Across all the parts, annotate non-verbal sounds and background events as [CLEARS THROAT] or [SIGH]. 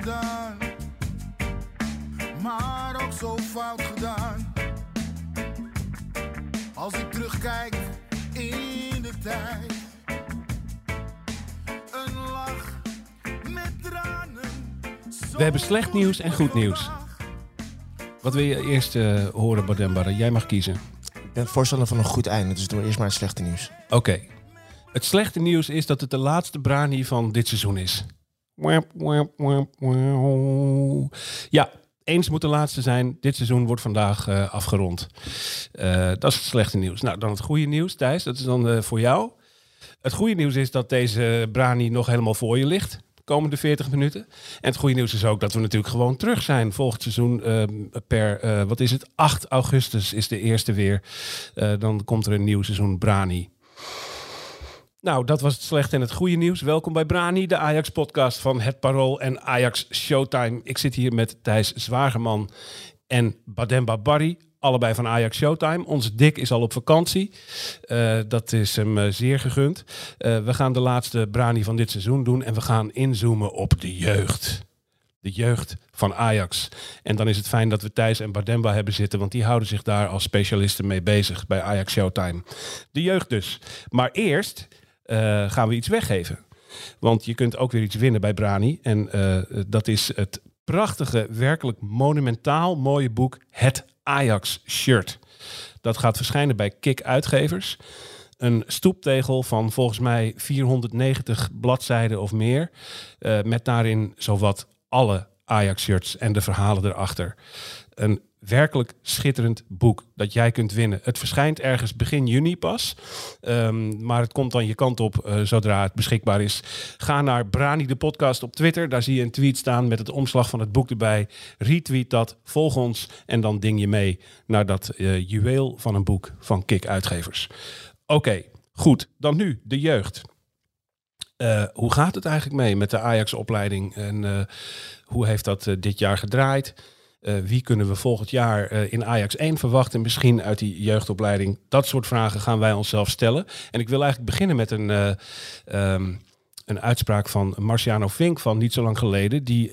Gedaan, maar ook zo fout gedaan. Als ik terugkijk in de tijd, een lach met tranen. We hebben slecht nieuws en goed nieuws. Wat wil je eerst eh, horen, Bademba? Jij mag kiezen. Ik ben voorstander van een goed einde, dus doe eerst maar het slechte nieuws. Oké. Het slechte nieuws is dat het de laatste Brani van dit seizoen is. Ja, eens moet de laatste zijn. Dit seizoen wordt vandaag eh, afgerond. Eh, dat is het slechte nieuws. Nou, dan het goede nieuws, Thijs. Dat is dan eh, voor jou. Het goede nieuws is dat deze Brani nog helemaal voor je ligt. De komende 40 minuten. En het goede nieuws is ook dat we natuurlijk gewoon terug zijn. Volgend seizoen ehm, per, wat is het? 8 augustus is de eerste weer. Dan komt er een nieuw seizoen Brani. Nou, dat was het slechte en het goede nieuws. Welkom bij Brani, de Ajax-podcast van Het Parool en Ajax Showtime. Ik zit hier met Thijs Zwagerman en Bademba Barry, allebei van Ajax Showtime. Onze Dick is al op vakantie. Eh, dat is hem eh, zeer gegund. Eh, we gaan de laatste Brani van dit seizoen doen en we gaan inzoomen op de jeugd. De jeugd van Ajax. En dan is het fijn dat we Thijs en Bademba hebben zitten, want die houden zich daar als specialisten mee bezig bij Ajax Showtime. De jeugd dus. Maar eerst eh, gaan we iets weggeven. Want je kunt ook weer iets winnen bij Brani. En eh, dat is het prachtige, werkelijk monumentaal mooie boek Het Ajax Shirt. Dat gaat verschijnen bij Kik Uitgevers. Een stoeptegel van volgens mij 490 bladzijden of meer. eh, met daarin zowat alle Ajax-shirts en de verhalen erachter. Een werkelijk schitterend boek dat jij kunt winnen. Het verschijnt ergens begin juni pas. Ehm, maar het komt dan je kant op eh, zodra het beschikbaar is. Ga naar Brani de podcast op Twitter. Daar zie je een tweet staan met het omslag van het boek erbij. Retweet dat, volg ons en dan ding je mee naar dat eh, juweel van een boek van Kik Uitgevers. Oké, goed. Dan nu de jeugd. Eh, hoe gaat het eigenlijk mee met de Ajax-opleiding? En hoe heeft dat dit jaar gedraaid? Eh, wie kunnen we volgend jaar eh, in Ajax 1 verwachten? Misschien uit die jeugdopleiding. Dat soort vragen gaan wij onszelf stellen. En ik wil eigenlijk beginnen met een, eh, ehm, een uitspraak van Marciano Vink van niet zo lang geleden. Die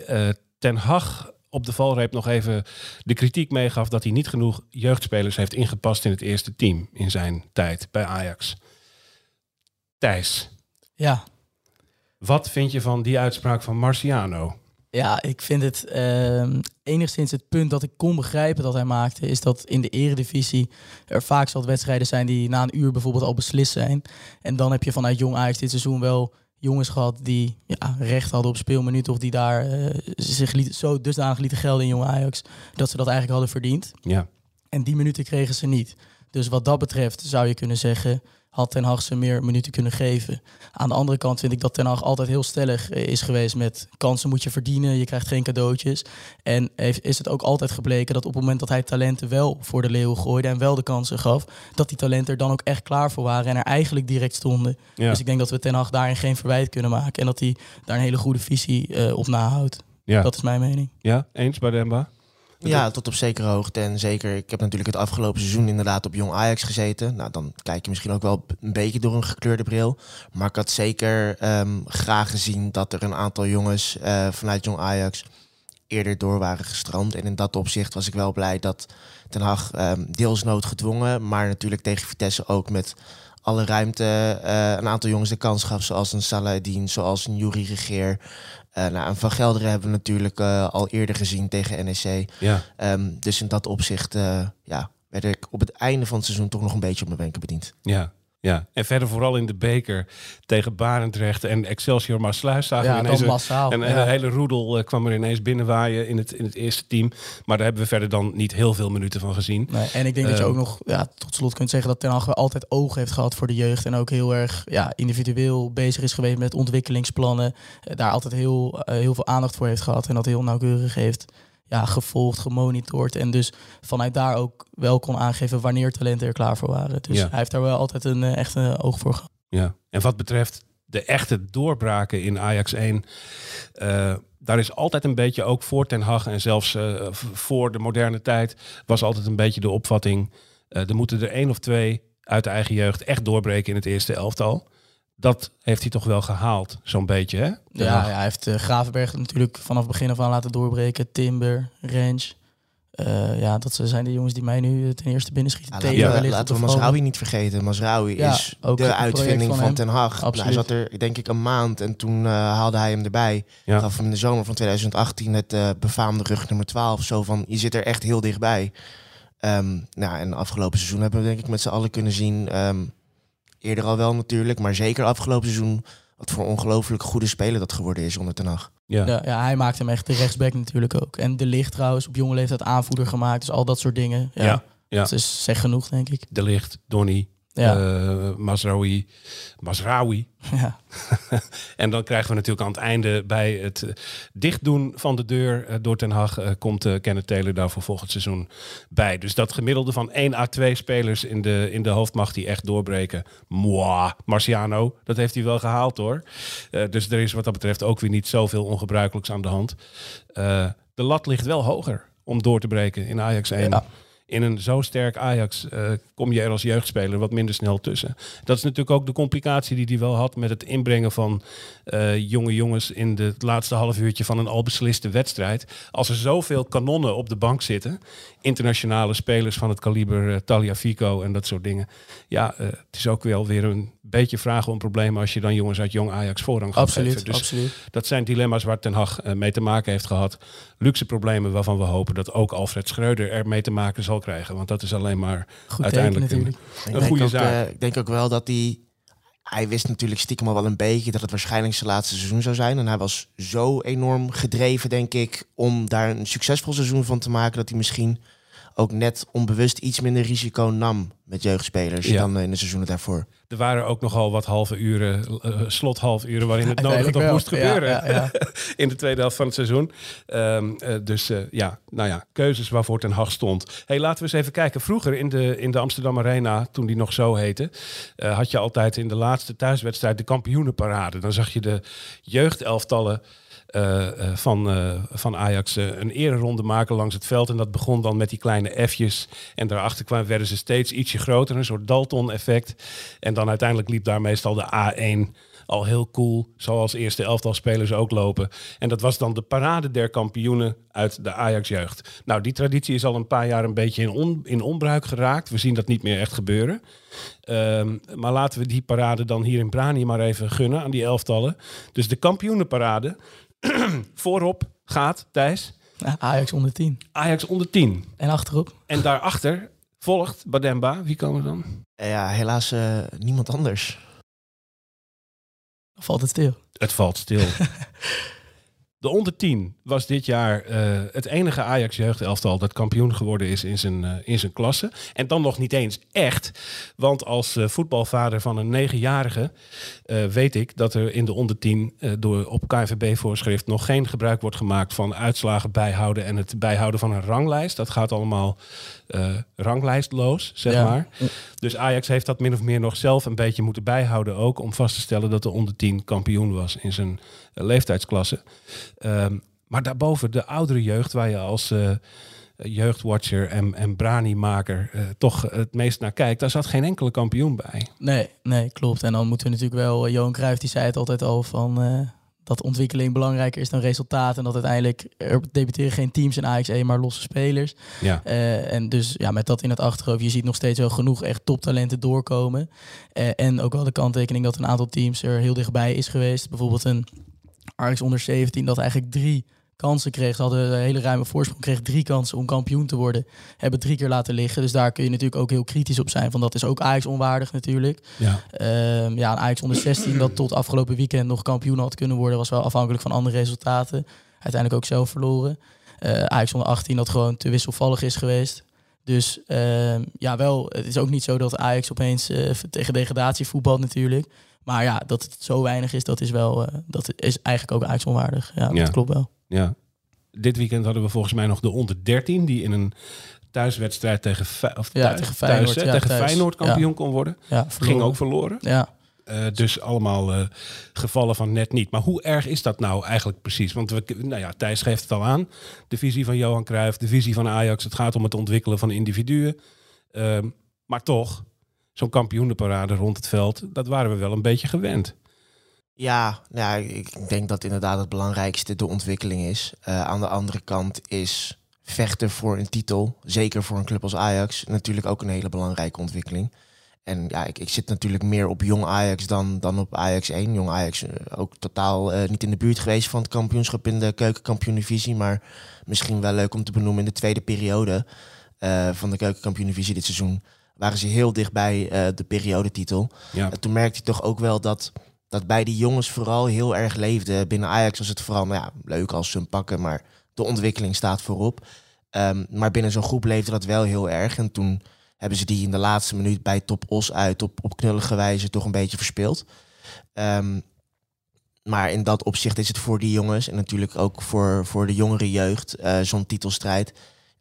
Ten Hag op de valreep nog even de kritiek meegaf dat hij niet genoeg jeugdspelers heeft ingepast in het eerste team in zijn tijd bij Ajax. Thijs, Ja, wat vind je van die uitspraak van Marciano? Ja ik vind het ehm, enigszins het punt dat ik kon begrijpen dat hij maakte, is dat in de eredivisie er vaak zat wedstrijden zijn die na een uur bijvoorbeeld al beslist zijn. En dan heb je vanuit Jong Ajax dit seizoen wel jongens gehad die ja, recht hadden op speelminuten of die daar eh, zich liet, zo dusdanig lieten gelden in Jong Ajax, dat ze dat eigenlijk hadden verdiend. Ja, En die minuten kregen ze niet. Dus wat dat betreft zou je kunnen zeggen, had Ten Hag ze meer minuten kunnen geven. Aan de andere kant vind ik dat Ten Hag altijd heel stellig eh, is geweest met kansen moet je verdienen, je krijgt geen cadeautjes. En heeft, is het ook altijd gebleken dat op het moment dat hij talenten wel voor de leeuw gooide en wel de kansen gaf, dat die talenten er dan ook echt klaar voor waren en er eigenlijk direct stonden. ja, Dus ik denk dat we Ten Hag daarin geen verwijt kunnen maken en dat hij daar een hele goede visie eh, op nahoudt. ja. Dat is mijn mening. ja eens bij Demba? Ja, tot op zekere hoogte. En zeker, ik heb natuurlijk het afgelopen seizoen inderdaad op Jong Ajax gezeten. Nou, dan kijk je misschien ook wel een beetje door een gekleurde bril. Maar ik had zeker ehm, graag gezien dat er een aantal jongens eh, vanuit Jong Ajax eerder door waren gestroomd. En in dat opzicht was ik wel blij dat Ten Hag ehm, deels noodgedwongen, maar natuurlijk tegen Vitesse ook met alle ruimte eh, een aantal jongens de kans gaf, zoals een Saladin, zoals een Jury Regeer. Eh nou, Van Gelderen hebben we natuurlijk eh, al eerder gezien tegen NEC. Ja. Ehm, dus in dat opzicht eh, ja, werd ik op het einde van het seizoen toch nog een beetje op mijn wenken bediend. Ja. Ja, en verder vooral in de beker tegen Barendrecht en Excelsior Maasluis zagen Ja, we ineens massaal. een, Ja. een hele roedel eh, kwam er ineens binnenwaaien in het, in het eerste team. Maar daar hebben we verder dan niet heel veel minuten van gezien. Nee, en ik denk dat je Ehm. ook nog ja, tot slot kunt zeggen dat Ten Hag altijd oog heeft gehad voor de jeugd. En ook heel erg ja, individueel bezig is geweest met ontwikkelingsplannen. Eh, Daar altijd heel, eh, heel veel aandacht voor heeft gehad. En dat heel nauwkeurig heeft ja, gevolgd, gemonitord. En dus vanuit daar ook wel kon aangeven wanneer talenten er klaar voor waren. Dus Ja. hij heeft daar wel altijd een eh, echt een oog voor gehad. Ja. En wat betreft de echte doorbraken in Ajax 1, eh, daar is altijd een beetje ook voor Ten Hag en zelfs eh, voor de moderne tijd was altijd een beetje de opvatting, eh, er moeten er één of twee uit de eigen jeugd echt doorbreken in het eerste elftal. Dat heeft hij toch wel gehaald, zo'n beetje, hè? Ja, ja, hij heeft eh, Gravenberg natuurlijk vanaf het begin af aan laten doorbreken. Timber, Range. Eh, ja, dat zijn de jongens die mij nu eh, ten eerste binnenschieten. Ja, Theo laten we, laten. Masraoui niet vergeten. Masraoui Ja, is de uitvinding van. Ten Hag. Nou, hij zat er denk ik een maand en toen haalde hij hem erbij. Ja. Gaf hem in de zomer van 2018 het eh, befaamde rug nummer 12. Zo van, je zit er echt heel dichtbij. Ehm nou, en afgelopen seizoen hebben we denk ik met z'n allen kunnen zien... ehm, eerder al wel natuurlijk, maar zeker afgelopen seizoen... wat voor ongelooflijk goede speler dat geworden is onder Ten Hag. Ja. Ja, ja, hij maakt hem echt de rechtsback natuurlijk ook. En de licht trouwens, op jonge leeftijd aanvoerder gemaakt. Dus al dat soort dingen. Ja, Ja, ja. Dat is zeg genoeg, denk ik. De Licht, Donny, Ja, eh Masraoui, Masraoui. ja. [LAUGHS] En dan krijgen we natuurlijk aan het einde bij het dichtdoen van de deur eh, door Ten Hag eh, komt eh Kenneth Taylor daar voor volgend seizoen bij. Dus dat gemiddelde van 1 à 2 spelers in de, in de hoofdmacht die echt doorbreken. Moi, Marciano, dat heeft hij wel gehaald hoor. Dus er is wat dat betreft ook weer niet zoveel ongebruikelijks aan de hand. De lat ligt wel hoger om door te breken in Ajax 1. Ja. In een zo sterk Ajax eh, kom je er als jeugdspeler wat minder snel tussen. Dat is natuurlijk ook de complicatie die hij wel had met het inbrengen van eh, jonge jongens in het laatste half uurtje van een al besliste wedstrijd. Als er zoveel kanonnen op de bank zitten, internationale spelers van het kaliber eh, Taliafico en dat soort dingen. Ja, eh, het is ook wel weer een beetje vragen om problemen als je dan jongens uit jong Ajax voorrang gaat Absoluut, geven. Dus absoluut. dat zijn dilemma's waar Ten Hag eh, mee te maken heeft gehad. Luxe problemen waarvan we hopen dat ook Alfred Schreuder er mee te maken zal krijgen. Want dat is alleen maar Goed teken uiteindelijk een, een goede ook, zaak. ik denk ook wel dat hij... Hij wist natuurlijk stiekem al wel een beetje dat het waarschijnlijk zijn laatste seizoen zou zijn. En hij was zo enorm gedreven, denk ik, om daar een succesvol seizoen van te maken. Dat hij misschien ook net onbewust iets minder risico nam met jeugdspelers Ja. dan eh, in de seizoenen daarvoor. Er waren ook nogal wat halve uren, eh, slothalfuren waarin het [LAUGHS] nodig nog moest gebeuren. Ja, ja, [LAUGHS] ja. in de tweede helft van het seizoen. Ehm, eh, dus eh, ja, nou ja, keuzes waarvoor Ten Hag stond. Hey, laten we eens even kijken. Vroeger in de, in de Amsterdam Arena, toen die nog zo heette, eh, had je altijd in de laatste thuiswedstrijd de kampioenenparade. Dan zag je de jeugdelftallen eh, eh, van, eh, van Ajax eh, een ereronde maken langs het veld. En dat begon dan met die kleine F'jes. En daarachter kwamen, werden ze steeds ietsje groter, een soort Dalton-effect. En dan uiteindelijk liep daar meestal de A1 al heel cool, zoals eerste elftal spelers ook lopen. En dat was dan de parade der kampioenen uit de Ajax-jeugd. Nou, die traditie is al een paar jaar een beetje in, on, in onbruik geraakt. We zien dat niet meer echt gebeuren. Ehm, maar laten we die parade dan hier in Brani maar even gunnen aan die elftallen. Dus de kampioenenparade. [CLEARS THROAT] Voorop gaat, Thijs, Ja, Ajax onder 10. Ajax onder 10. En achterop? En daarachter volgt Bademba. Wie komen dan? Eh, ja, helaas eh, niemand anders. Valt het stil? Het valt stil. [LAUGHS] De onder 10 was dit jaar eh, het enige Ajax jeugdelftal dat kampioen geworden is in zijn, eh, in zijn klasse. En dan nog niet eens echt. Want als eh, voetbalvader van een negenjarige weet ik dat er in de onder 10 eh, door, op KNVB-voorschrift nog geen gebruik wordt gemaakt van uitslagen bijhouden en het bijhouden van een ranglijst. Dat gaat allemaal ranglijstloos, zeg Ja. maar. Dus Ajax heeft dat min of meer nog zelf een beetje moeten bijhouden ook om vast te stellen dat de onder 10 kampioen was in zijn leeftijdsklasse. Ehm, maar daarboven de oudere jeugd, waar je als eh, jeugdwatcher en, en brani-maker eh, toch het meest naar kijkt, daar zat geen enkele kampioen bij. Nee, nee, klopt. En dan moeten we natuurlijk wel... eh, Johan Cruijff die zei het altijd al van... dat ontwikkeling belangrijker is dan resultaat. En dat uiteindelijk er debuteren geen teams in Ajax 1, maar losse spelers. Ja, en dus ja, met dat in het achterhoofd, je ziet nog steeds wel genoeg echt toptalenten doorkomen. En ook wel de kanttekening dat een aantal teams er heel dichtbij is geweest. Bijvoorbeeld een Ajax onder 17, dat eigenlijk drie kansen kreeg. Ze hadden een hele ruime voorsprong, kreeg drie kansen om kampioen te worden. Hebben drie keer laten liggen. Dus daar kun je natuurlijk ook heel kritisch op zijn. Van dat is ook Ajax onwaardig natuurlijk. Ja. Ehm ja, Ajax onder 16 dat tot afgelopen weekend nog kampioen had kunnen worden, was wel afhankelijk van andere resultaten. Uiteindelijk ook zelf verloren. Eh Ajax onder 18 dat gewoon te wisselvallig is geweest. Dus ehm, ja, wel, het is ook niet zo dat Ajax opeens eh, tegen degradatie voetbalt natuurlijk. Maar ja, dat het zo weinig is, dat is wel, eh, dat is eigenlijk ook Ajax onwaardig. Ja, Ja. dat klopt wel. Ja. Dit weekend hadden we volgens mij nog de onder 13 die in een thuiswedstrijd tegen, of Ja, thuis- tegen thuis, Feyenoord, hè, ja, tegen thuis. Feyenoord kampioen kon worden. Ja, Ging ook verloren. Ja. Eh, dus allemaal eh, gevallen van net niet. Maar hoe erg is dat nou eigenlijk precies? Want we, nou ja, Thijs geeft het al aan. De visie van Johan Cruijff, de visie van Ajax. Het gaat om het ontwikkelen van individuen. Ehm, maar toch, zo'n kampioenenparade rond het veld, dat waren we wel een beetje gewend. Ja, nou ja, ik denk dat inderdaad het belangrijkste de ontwikkeling is. Eh, aan de andere kant is vechten voor een titel, zeker voor een club als Ajax, natuurlijk ook een hele belangrijke ontwikkeling. En ja, ik, ik zit natuurlijk meer op jong Ajax dan, dan op Ajax 1. Jong Ajax eh, ook totaal eh, niet in de buurt geweest van het kampioenschap in de keukenkampioen-divisie. Maar misschien wel leuk om te benoemen in de tweede periode van de keukenkampioen-divisie dit seizoen. Waren ze heel dichtbij de periodetitel. Ja, En toen merkte je toch ook wel dat, dat bij die jongens vooral heel erg leefde. Binnen Ajax was het vooral, nou ja, leuk als ze hem pakken, maar de ontwikkeling staat voorop. Ehm, maar binnen zo'n groep leefde dat wel heel erg. En toen hebben ze die in de laatste minuut bij Top Os uit op, op knullige wijze toch een beetje verspeeld. Ehm, maar in dat opzicht is het voor die jongens en natuurlijk ook voor, voor de jongere jeugd eh, zo'n titelstrijd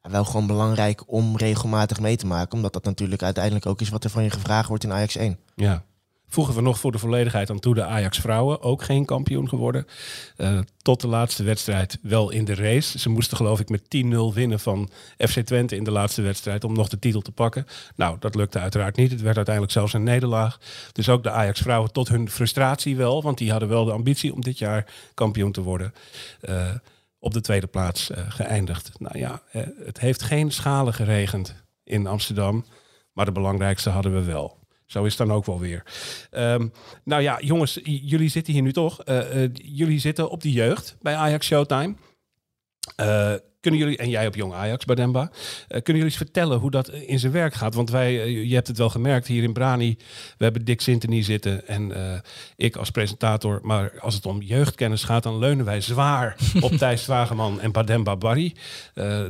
wel gewoon belangrijk om regelmatig mee te maken. Omdat dat natuurlijk uiteindelijk ook is wat er van je gevraagd wordt in Ajax 1. ja. Voegen we nog voor de volledigheid aan toe de Ajax vrouwen. Ook geen kampioen geworden. Eh, tot de laatste wedstrijd wel in de race. Ze moesten geloof ik met 10-0 winnen van FC Twente in de laatste wedstrijd om nog de titel te pakken. Nou, dat lukte uiteraard niet. Het werd uiteindelijk zelfs een nederlaag. Dus ook de Ajax vrouwen tot hun frustratie wel. Want die hadden wel de ambitie om dit jaar kampioen te worden. eh, op de tweede plaats eh, geëindigd. Nou ja, het heeft geen schalen geregend in Amsterdam. Maar de belangrijkste hadden we wel. Zo is het dan ook wel weer. Ehm, nou ja, jongens, jullie zitten hier nu toch. Eh, eh, jullie zitten op die jeugd bij Ajax Showtime. Eh, kunnen jullie, en jij op Jong Ajax, Bademba, kunnen jullie eens vertellen hoe dat in zijn werk gaat? Want wij, je hebt het wel gemerkt hier in Brani, we hebben Dick Sintony zitten en ik als presentator. Maar als het om jeugdkennis gaat, dan leunen wij zwaar [LAUGHS] op Thijs Zwageman en Bademba Barry.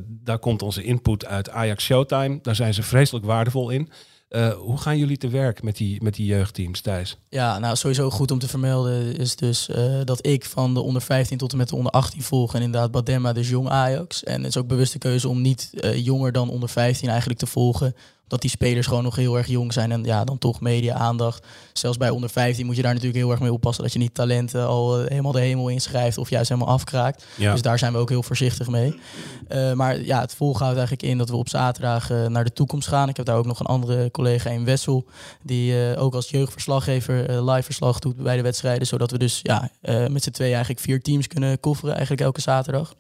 Daar komt onze input uit Ajax Showtime. Daar zijn ze vreselijk waardevol in. Eh, hoe gaan jullie te werk met die, met die jeugdteams, Thijs? Ja, nou sowieso goed om te vermelden is dus eh, dat ik van de onder 15 tot en met de onder 18 volg. En inderdaad Bademma dus jong Ajax. En het is ook bewuste keuze om niet eh, jonger dan onder 15 eigenlijk te volgen. Dat die spelers gewoon nog heel erg jong zijn en ja, dan toch media-aandacht. Zelfs bij onder 15 moet je daar natuurlijk heel erg mee oppassen dat je niet talenten al eh, helemaal de hemel inschrijft of juist helemaal afkraakt. Ja. Dus daar zijn we ook heel voorzichtig mee. Eh, maar ja, het volg houdt eigenlijk in dat we op zaterdag eh, naar de toekomst gaan. Ik heb daar ook nog een andere collega in Wessel, die ook als jeugdverslaggever live verslag doet bij de wedstrijden. Zodat we dus ja, met z'n twee eigenlijk vier teams kunnen kofferen eigenlijk elke zaterdag.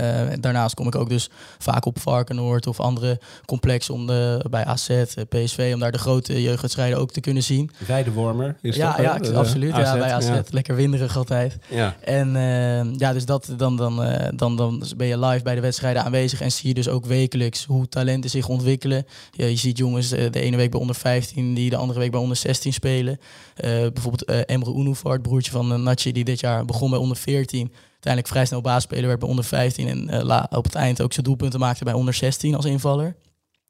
Eh, daarnaast kom ik ook dus vaak op Varkenoord of andere complexen om de, bij AZ, eh, PSV, om daar de grote jeugdwedstrijden ook te kunnen zien. Weidewormer is ja, dat, ja, Eh, absoluut. AZ, ja, bij AZ. Ja. Lekker winderig altijd. Ja. En ja, dus dat, dan, dan, dan, dan ben je live bij de wedstrijden aanwezig en zie je dus ook wekelijks hoe talenten zich ontwikkelen. Ja, je ziet jongens de ene week bij onder 15, die de andere week bij onder 16 spelen. Bijvoorbeeld eh, Emre Unuvar, het broertje van uh, Natje, die dit jaar begon bij onder 14. Uiteindelijk vrij snel baasspeler werd bij onder 15 en eh, la- op het eind ook zijn doelpunten maakte bij onder 16 als invaller.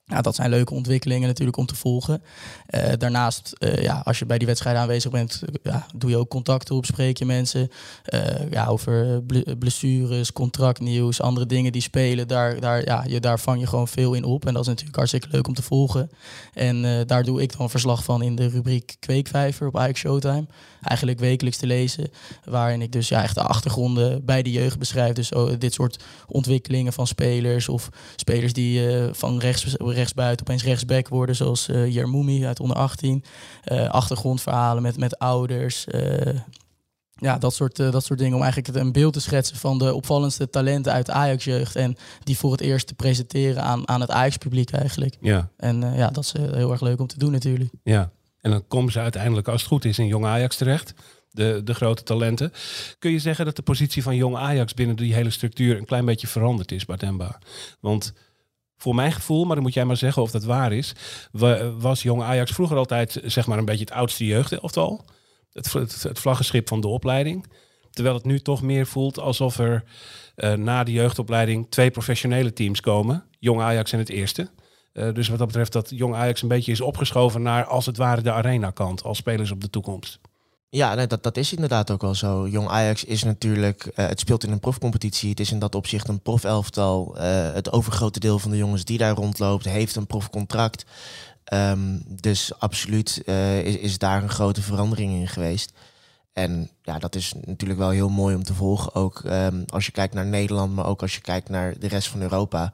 Ja, dat zijn leuke ontwikkelingen natuurlijk om te volgen. Eh, daarnaast, eh, ja, als je bij die wedstrijden aanwezig bent, ja, doe je ook contacten op, spreek je mensen ja, over ble- blessures, contractnieuws, andere dingen die spelen. Daar, daar, ja, je, daar vang je gewoon veel in op. En dat is natuurlijk hartstikke leuk om te volgen. En daar doe ik dan verslag van in de rubriek Kweekvijver op Ajax Showtime. Eigenlijk wekelijks te lezen. Waarin ik dus ja, echt de achtergronden bij de jeugd beschrijf. Dus oh, dit soort ontwikkelingen van spelers. Of spelers die eh, van rechts, rechtsbuiten opeens rechtsback worden. Zoals eh Jermoumi uit onder 18. Eh, achtergrondverhalen met, met ouders. ja, dat soort, dat soort dingen. Om eigenlijk een beeld te schetsen van de opvallendste talenten uit de Ajax-jeugd. En die voor het eerst te presenteren aan, aan het Ajax-publiek eigenlijk. Ja, En ja, dat is heel erg leuk om te doen natuurlijk. ja. En dan komen ze uiteindelijk, als het goed is, in Jong Ajax terecht. de, de grote talenten. Kun je zeggen dat de positie van jong Ajax binnen die hele structuur een klein beetje veranderd is, Batemba? Want voor mijn gevoel, maar dan moet jij maar zeggen of dat waar is, was jong Ajax vroeger altijd zeg maar een beetje het oudste jeugdelftal. Het, het, het vlaggenschip van de opleiding. Terwijl het nu toch meer voelt alsof er uh, na de jeugdopleiding twee professionele teams komen. Jong Ajax en het eerste. Uh, dus wat dat betreft dat Jong Ajax een beetje is opgeschoven naar als het ware de arena-kant als spelers op de toekomst. Ja, nee, dat, dat is inderdaad ook wel zo. Jong Ajax is natuurlijk, uh, het speelt in een profcompetitie. Het is in dat opzicht een profelftal. Uh, het overgrote deel van de jongens die daar rondloopt, heeft een profcontract. Um, dus absoluut is, is daar een grote verandering in geweest. En ja, dat is natuurlijk wel heel mooi om te volgen. Ook um, als je kijkt naar Nederland, maar ook als je kijkt naar de rest van Europa.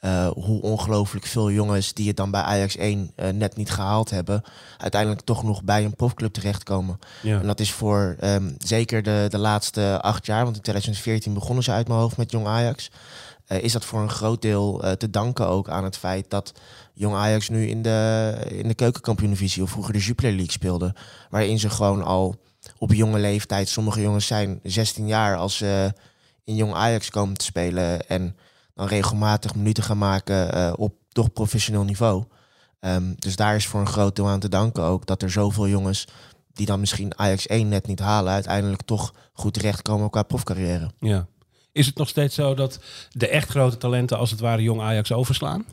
Uh, hoe ongelooflijk veel jongens die het dan bij Ajax 1 uh, net niet gehaald hebben, uiteindelijk toch nog bij een profclub terechtkomen. Ja. En dat is voor um, zeker de, de laatste acht jaar, want in 2014 begonnen ze uit mijn hoofd met Jong Ajax. Uh, is dat voor een groot deel te danken ook aan het feit dat Jong Ajax nu in de, in de keukenkampioen-divisie of vroeger de Jupiler League speelde. Waarin ze gewoon al op jonge leeftijd. Sommige jongens zijn 16 jaar als ze in jong Ajax komen te spelen en regelmatig minuten gaan maken uh, op toch professioneel niveau. Um, dus daar is voor een groot deel aan te danken ook dat er zoveel jongens die dan misschien Ajax 1 net niet halen, uiteindelijk toch goed terechtkomen qua profcarrière. Ja. Is het nog steeds zo dat de echt grote talenten als het ware jong Ajax overslaan?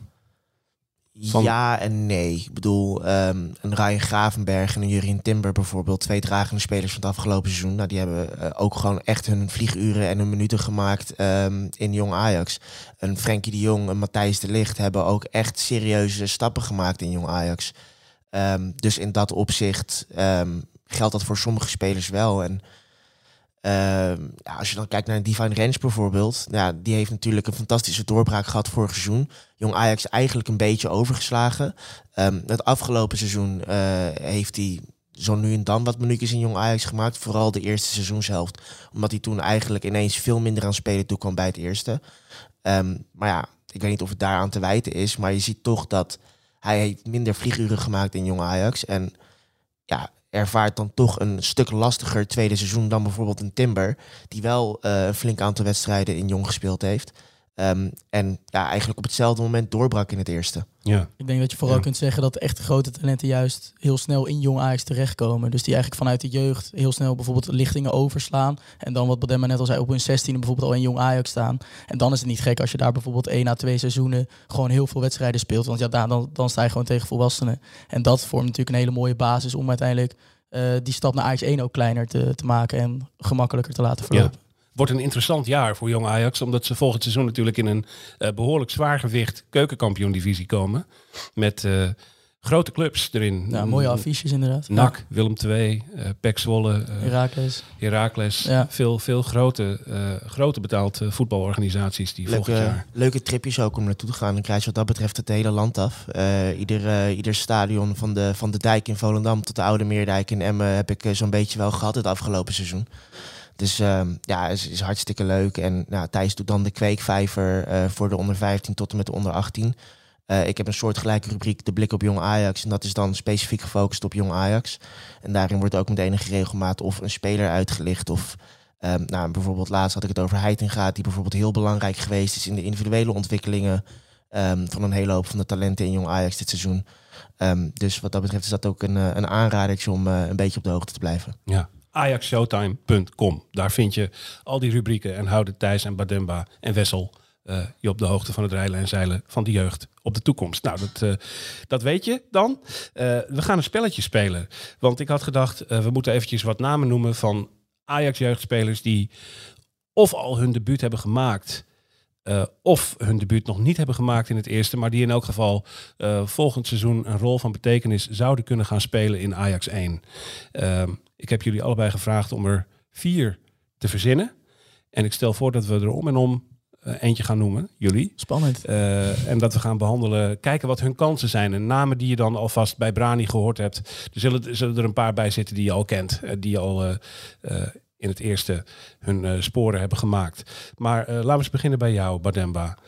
Ja en nee. Ik bedoel, um, een Ryan Gravenberg en een Jurien Timber bijvoorbeeld, twee dragende spelers van het afgelopen seizoen. Nou, die hebben uh, ook gewoon echt hun vlieguren en hun minuten gemaakt um, in Jong Ajax. Een Frenkie de Jong, een Matthijs de Ligt hebben ook echt serieuze stappen gemaakt in Jong Ajax. Um, dus in dat opzicht geldt dat voor sommige spelers wel. En ja, als je dan kijkt naar Divine Range bijvoorbeeld, ja, die heeft natuurlijk een fantastische doorbraak gehad vorig seizoen. Jong Ajax eigenlijk een beetje overgeslagen. Um, het afgelopen seizoen uh, heeft hij zo nu en dan wat minuutjes in Jong Ajax gemaakt. Vooral de eerste seizoenshelft. Omdat hij toen eigenlijk ineens veel minder aan spelen toe bij het eerste. Um, maar ja, ik weet niet of het daaraan te wijten is. Maar je ziet toch dat hij heeft minder vlieguren gemaakt in Jong Ajax. En ja, ervaart dan toch een stuk lastiger tweede seizoen dan bijvoorbeeld een Timber, die wel uh, een flink aantal wedstrijden in jong gespeeld heeft. Um, en ja, eigenlijk op hetzelfde moment doorbrak in het eerste. Ja. Ik denk dat je vooral ja. kunt zeggen dat echte grote talenten juist heel snel in jong Ajax terechtkomen. Dus die eigenlijk vanuit de jeugd heel snel bijvoorbeeld lichtingen overslaan. En dan wat Bademma net al zei, op hun 16 bijvoorbeeld al in jong Ajax staan. En dan is het niet gek als je daar bijvoorbeeld één à twee seizoenen gewoon heel veel wedstrijden speelt. Want ja, dan, dan sta je gewoon tegen volwassenen. En dat vormt natuurlijk een hele mooie basis om uiteindelijk uh, die stap naar Ajax 1 ook kleiner te, te maken en gemakkelijker te laten verlopen. Ja wordt een interessant jaar voor jong Ajax. Omdat ze volgend seizoen natuurlijk in een uh, behoorlijk zwaar gewicht keukenkampioen-divisie komen. Met uh, grote clubs erin. Ja, mooie affiches inderdaad. NAC, ja. Willem II, uh, Pek Zwolle. Heracles. Heracles. Ja. Veel, veel grote, grote betaald voetbalorganisaties die leuke, volgend jaar... Leuke tripjes ook om naartoe te gaan. Dan krijg je wat dat betreft het hele land af. ieder, ieder stadion van de, van de dijk in Volendam tot de Oude Meerdijk in Emmen heb ik zo'n beetje wel gehad het afgelopen seizoen. Dus uh, ja, is, is hartstikke leuk. En nou, Thijs doet dan de kweekvijver uh, voor de onder 15 tot en met de onder 18. Uh, ik heb een soortgelijke rubriek, de blik op jong Ajax. En dat is dan specifiek gefocust op jong Ajax. En daarin wordt ook met enige regelmaat of een speler uitgelicht. Of um, nou, bijvoorbeeld laatst had ik het over Heitinga, die bijvoorbeeld heel belangrijk geweest is in de individuele ontwikkelingen um, van een hele hoop van de talenten in jong Ajax dit seizoen. Dus wat dat betreft is dat ook een, een aanradertje om een beetje op de hoogte te blijven. Ja, ajaxshowtime.com. Daar vind je al die rubrieken en houden Thijs en Bademba en Wessel uh, je op de hoogte van het rijlen en zeilen van de jeugd op de toekomst. Nou, dat, uh, dat weet je dan. Uh, we gaan een spelletje spelen. Want ik had gedacht, we moeten eventjes wat namen noemen van Ajax-jeugdspelers die of al hun debuut hebben gemaakt... Of hun debuut nog niet hebben gemaakt in het eerste, maar die in elk geval volgend seizoen een rol van betekenis zouden kunnen gaan spelen in Ajax 1. Uh, ik heb jullie allebei gevraagd om er vier te verzinnen. En ik stel voor dat we er om en om uh, eentje gaan noemen, jullie. Spannend. Uh, en dat we gaan behandelen, kijken wat hun kansen zijn. En namen die je dan alvast bij Brani gehoord hebt. Er zullen, zullen er een paar bij zitten die je al kent. Uh, die al in het eerste hun sporen hebben gemaakt. Maar laten we eens beginnen bij jou, Bademba.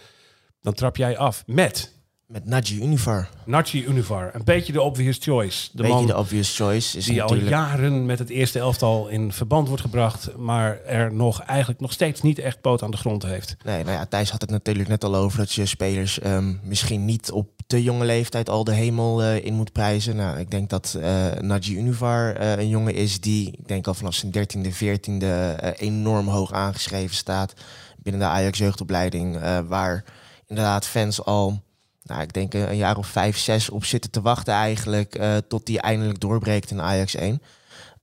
Dan trap jij af met Met Naji Univar. Nachi Univar. Een beetje de obvious choice. De Beetje man de obvious choice. Is die al jaren met het eerste elftal in verband wordt gebracht, maar er nog eigenlijk nog steeds niet echt poot aan de grond heeft. Nee, nou ja, Thijs had het natuurlijk net al over dat je spelers ehm, misschien niet op te jonge leeftijd al de hemel eh, in moet prijzen. Nou, ik denk dat eh Naji Univar eh, een jongen is die, ik denk al vanaf zijn 13e, 14e eh, enorm hoog aangeschreven staat binnen de Ajax jeugdopleiding, waar inderdaad fans al, nou, ik denk een jaar of vijf, zes op zitten te wachten eigenlijk, eh, tot die eindelijk doorbreekt in Ajax 1.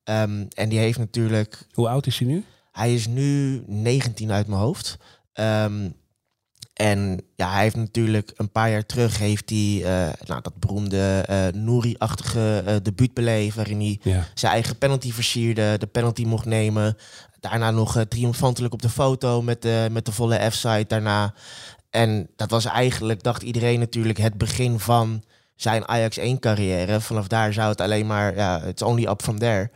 Ehm, en die heeft natuurlijk Hoe oud is hij nu? hij is nu 19 uit mijn hoofd. Ehm, en ja, hij heeft natuurlijk een paar jaar terug heeft hij eh, nou, dat beroemde eh Nouri-achtige eh, debuut beleefd, waarin hij Ja. zijn eigen penalty versierde, de penalty mocht nemen. Daarna nog eh, triomfantelijk op de foto met de, met de volle F-site daarna. En dat was eigenlijk, dacht iedereen natuurlijk, het begin van zijn Ajax 1-carrière. Vanaf daar zou het alleen maar, ja, it's only up from there.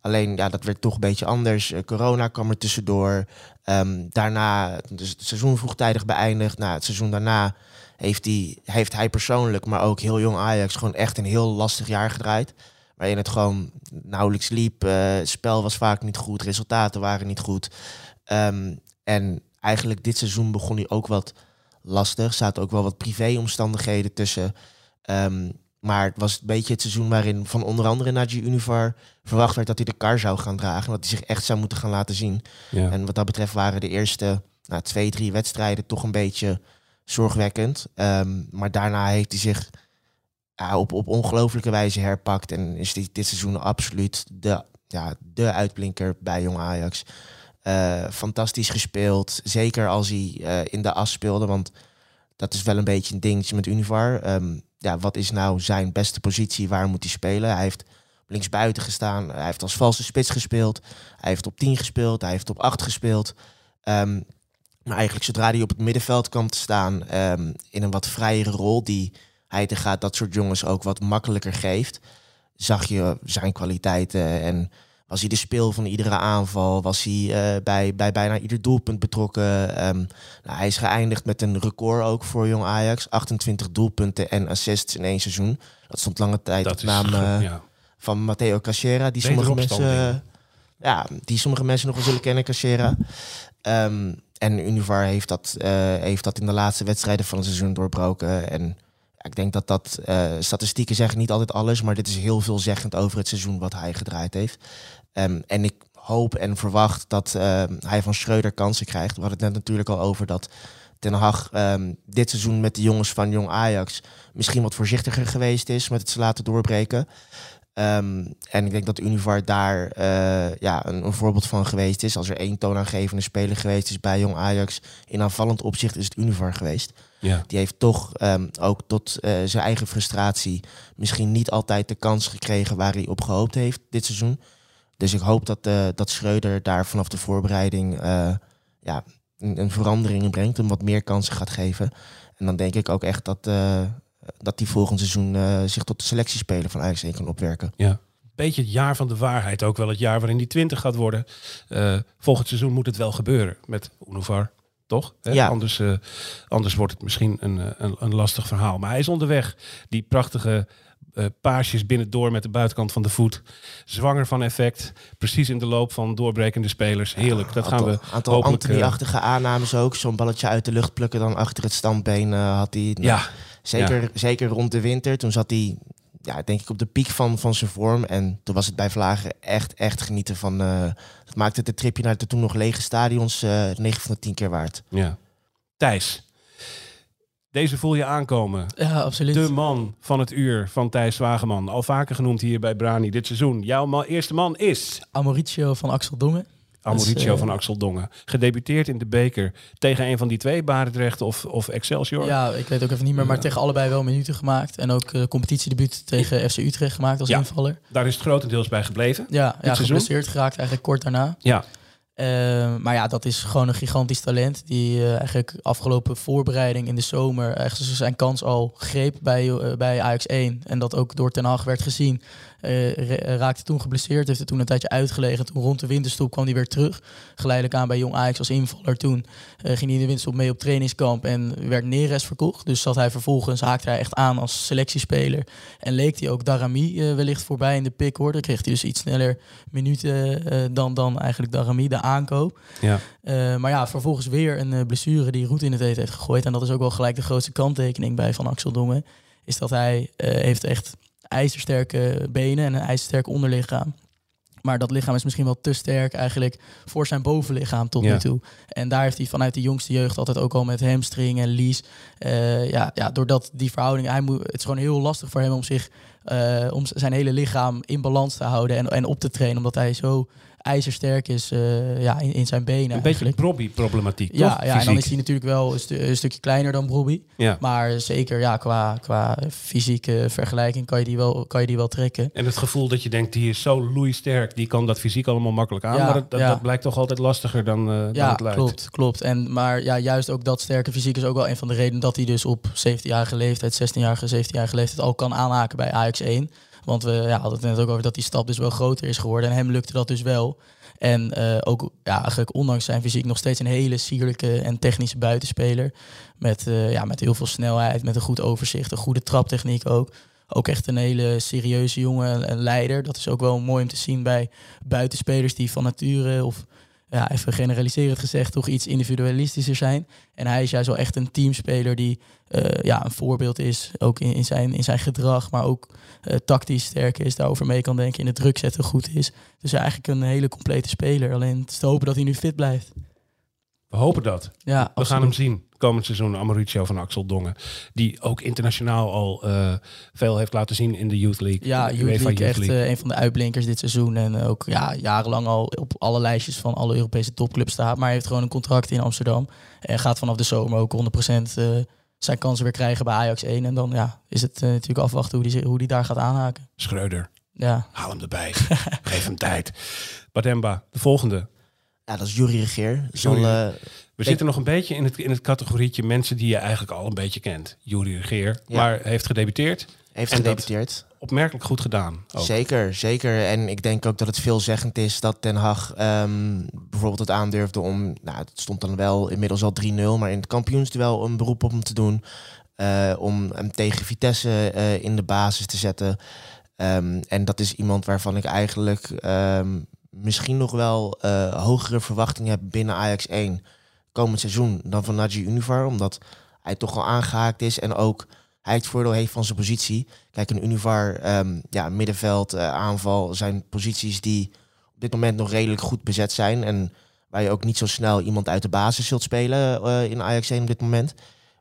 Alleen, ja, dat werd toch een beetje anders. Eh, corona kwam er tussendoor. Ehm, daarna, dus het seizoen vroegtijdig beëindigd. Nou, het seizoen daarna heeft hij, heeft hij persoonlijk, maar ook heel jong Ajax, gewoon echt een heel lastig jaar gedraaid. Waarin het gewoon nauwelijks liep. eh, het spel was vaak niet goed, resultaten waren niet goed. Ehm, en eigenlijk dit seizoen begon hij ook wat lastig. Er zaten ook wel wat privéomstandigheden tussen. Ehm, maar het was een beetje het seizoen waarin van onder andere Naji Univar verwacht werd dat hij de kar zou gaan dragen. En dat hij zich echt zou moeten gaan laten zien. Ja. En wat dat betreft waren de eerste nou, twee, drie wedstrijden toch een beetje zorgwekkend. Ehm, maar daarna heeft hij zich ja, op, op ongelofelijke wijze herpakt. En is dit, dit seizoen absoluut de, ja, de uitblinker bij Jong Ajax. Eh, fantastisch gespeeld. Zeker als hij eh, in de as speelde. Want dat is wel een beetje een dingetje met Univar. Ehm, ja, wat is nou zijn beste positie? Waar moet hij spelen? Hij heeft linksbuiten gestaan. Hij heeft als valse spits gespeeld. Hij heeft op 10 gespeeld. Hij heeft op 8 gespeeld. Ehm, maar eigenlijk zodra hij op het middenveld kwam te staan... ehm, in een wat vrijere rol... die hij te gaat dat soort jongens ook wat makkelijker geeft... zag je zijn kwaliteiten en was hij de speel van iedere aanval. Was hij eh, bij, bij bijna ieder doelpunt betrokken. Ehm, nou, hij is geëindigd met een record ook voor Jong Ajax. 28 doelpunten en assists in één seizoen. Dat stond lange tijd Dat op naam eh, ja. van Matteo Cassera. Die sommige mensen, ja, die sommige mensen nog wel zullen kennen, Cassera. Ehm, en Univar heeft dat, eh, heeft dat in de laatste wedstrijden van het seizoen doorbroken. En ik denk dat dat, statistieken zeggen niet altijd alles, maar dit is heel veelzeggend over het seizoen wat hij gedraaid heeft. Ehm, en ik hoop en verwacht dat ehm, hij van Schreuder kansen krijgt. We hadden het net natuurlijk al over dat Ten Hag ehm, dit seizoen met de jongens van Jong Ajax misschien wat voorzichtiger geweest is met het ze laten doorbreken. En ik denk dat Univar daar eh, ja, een, een voorbeeld van geweest is. Als er één toonaangevende speler geweest is bij Jong Ajax in aanvallend opzicht, is het Univar geweest. Ja. Die heeft toch ook tot eh, zijn eigen frustratie misschien niet altijd de kans gekregen waar hij op gehoopt heeft dit seizoen. Dus ik hoop dat, eh dat Schreuder daar vanaf de voorbereiding eh, ja, een, een verandering in brengt. Hem wat meer kansen gaat geven. En dan denk ik ook echt dat, eh dat die volgend seizoen zich tot de selectiespeler van Ajax 1 kan opwerken. Ja. Beetje het jaar van de waarheid. Ook wel het jaar waarin die 20 gaat worden. Volgend seizoen moet het wel gebeuren met Unovar. Toch? Hè? Ja. Anders, anders wordt het misschien een, een, een lastig verhaal. Maar hij is onderweg. Die prachtige eh paasjes binnendoor met de buitenkant van de voet. Zwanger van effect. Precies in de loop van doorbrekende spelers. Heerlijk. Dat gaan we aantal, eh, Anthony-achtige aannames ook. Zo'n balletje uit de lucht plukken dan achter het standbeen eh, had hij. Nou, ja, Zeker, zeker rond de winter. Toen zat hij, ja, denk ik, op de piek van, van zijn vorm. En toen was het bij Vlagen echt, echt genieten van... eh het maakte het tripje naar de toen nog lege stadions eh 9 van de 10 keer waard. ja. Thijs. Deze voel je aankomen. Ja, absoluut. De man van het uur van Thijs Wageman. Al vaker genoemd hier bij Brani dit seizoen. Jouw eerste man is Amoricio van Axel Dongen. Is, eh, van Axel Dongen. Gedebuteerd in de beker tegen een van die twee, Barendrecht of, of Excelsior. Ja, ik weet ook even niet meer, maar Ja. tegen allebei wel minuten gemaakt. En ook uh, competitiedebuut tegen FC Utrecht gemaakt als Ja. invaller. Daar is het grotendeels bij gebleven. Ja, ja geblesseerd geraakt eigenlijk kort daarna. Ja, Uh, maar ja, dat is gewoon een gigantisch talent. Die uh, eigenlijk afgelopen voorbereiding in de zomer echt zijn kans al greep bij, uh, bij Ajax 1. En dat ook door Ten Hag werd gezien. Raakte toen geblesseerd, heeft er toen een tijdje uitgelegen. Toen rond de winterstop kwam hij weer terug. Geleidelijk aan bij Jong Ajax als invaller. Toen ging hij in de winterstop mee op trainingskamp en werd Neres verkocht. Dus zat hij vervolgens, haakte hij echt aan als selectiespeler. En leek hij ook Darami wellicht voorbij in de pick hoor. Dan kreeg hij dus iets sneller minuten dan, dan eigenlijk Darami, de aankoop. Ja. Uh, maar ja, vervolgens weer een blessure die roet in het eten heeft gegooid. En dat is ook wel gelijk de grootste kanttekening bij Van Axel Dongen. Is dat hij uh, heeft echt ijzersterke benen en een ijzersterk onderlichaam. Maar dat lichaam is misschien wel te sterk eigenlijk voor zijn bovenlichaam tot Ja. nu toe. En daar heeft hij vanuit de jongste jeugd altijd ook al met hamstring en lies. eh, ja, ja, doordat die verhouding, hij moet, het is gewoon heel lastig voor hem om zich, eh, om zijn hele lichaam in balans te houden en, en op te trainen, omdat hij zo ijzersterk is eh, ja, in, in zijn benen. Een beetje eigenlijk. Brobby-problematiek, Ja, toch? ja en dan is hij natuurlijk wel een, stu- een stukje kleiner dan Bobby. Ja. Maar zeker ja, qua, qua fysieke vergelijking kan je, die wel, kan je die wel trekken. En het gevoel dat je denkt, die is zo loeisterk, die kan dat fysiek allemaal makkelijk aan. Ja, maar dat, dat, ja. dat blijkt toch altijd lastiger dan, eh, dan het lijkt. klopt, klopt. En, maar ja, juist ook dat sterke fysiek is ook wel een van de redenen dat hij dus op 17-jarige leeftijd, 16-jarige, 17-jarige leeftijd al kan aanhaken bij Ajax 1. Want we ja, hadden het net ook over dat die stap dus wel groter is geworden. En hem lukte dat dus wel. En eh, ook ja, eigenlijk ondanks zijn fysiek nog steeds een hele sierlijke en technische buitenspeler. Met, eh, ja, met heel veel snelheid, met een goed overzicht, een goede traptechniek ook. Ook echt een hele serieuze jongen, een leider. Dat is ook wel mooi om te zien bij buitenspelers die van nature of ja, even generaliserend gezegd, toch iets individualistischer zijn. En hij is juist wel echt een teamspeler die eh, ja, een voorbeeld is, ook in, in, zijn, in zijn gedrag, maar ook eh, tactisch sterk is, daarover mee kan denken, in het druk zetten goed is. Dus eigenlijk een hele complete speler. Alleen het is te hopen dat hij nu fit blijft. We hopen dat. Ja, We gaan hem zien komend seizoen, Amaruccio van Axel Dongen. Die ook internationaal al eh, veel heeft laten zien in de Youth League. Ja, Youth League echt League. eh, een van de uitblinkers dit seizoen. En ook ja, jarenlang al op alle lijstjes van alle Europese topclubs staat. Maar hij heeft gewoon een contract in Amsterdam. En gaat vanaf de zomer ook 100% eh, zijn kansen weer krijgen bij Ajax 1. En dan ja, is het natuurlijk afwachten hoe die, hoe die daar gaat aanhaken. Schreuder, Ja, haal hem erbij. Geef hem tijd. Bademba, de volgende. Ja, dat is Jury Regeer. Zal, eh, We zitten nog een beetje in het, in het categorietje mensen die je eigenlijk al een beetje kent. Jury Regeer, Ja. maar heeft gedebuteerd. heeft gedebuteerd. Opmerkelijk goed gedaan. Ook. Zeker, zeker. En ik denk ook dat het veelzeggend is dat Den Haag ehm, bijvoorbeeld het aandurfde om... Nou, het stond dan wel inmiddels al 3-0, maar in het kampioensduel een beroep op hem te doen. eh, om hem tegen Vitesse eh, in de basis te zetten. Ehm, en dat is iemand waarvan ik eigenlijk ehm, misschien nog wel eh, hogere verwachtingen heb binnen Ajax 1 komend seizoen dan van Naji Univar. Omdat hij toch al aangehaakt is en ook hij het voordeel heeft van zijn positie. Kijk, een Univar, ehm, ja, middenveld, eh, aanval zijn posities die op dit moment nog redelijk goed bezet zijn. En waar je ook niet zo snel iemand uit de basis zult spelen eh, in Ajax 1 op dit moment.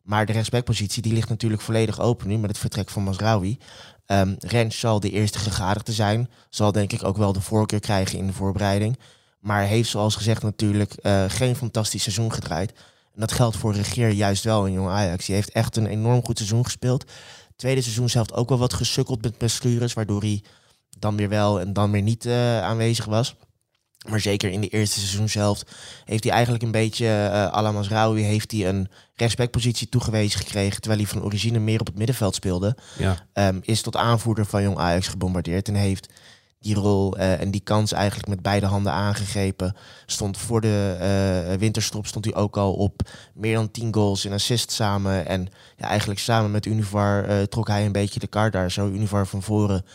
Maar de rechtsbackpositie die ligt natuurlijk volledig open nu met het vertrek van Masraoui. Ehm Rens zal de eerste gegadigde zijn. Zal denk ik ook wel de voorkeur krijgen in de voorbereiding. Maar heeft zoals gezegd natuurlijk eh, geen fantastisch seizoen gedraaid. En dat geldt voor Regeer juist wel in Jong Ajax. Die heeft echt een enorm goed seizoen gespeeld. Tweede seizoen zelf ook wel wat gesukkeld met blessures. Waardoor hij dan weer wel en dan weer niet eh, aanwezig was. Maar zeker in de eerste seizoenshelft heeft hij eigenlijk een beetje eh à la Masraoui... heeft hij een rechtsbackpositie toegewezen gekregen... terwijl hij van origine meer op het middenveld speelde. Ja. Ehm, is tot aanvoerder van Jong Ajax gebombardeerd... en heeft die rol eh, en die kans eigenlijk met beide handen aangegrepen. Stond voor de eh, winterstop stond hij ook al op meer dan 10 goals en assists samen. En ja, eigenlijk samen met Univar eh, trok hij een beetje de kar daar. Zo Univar van voren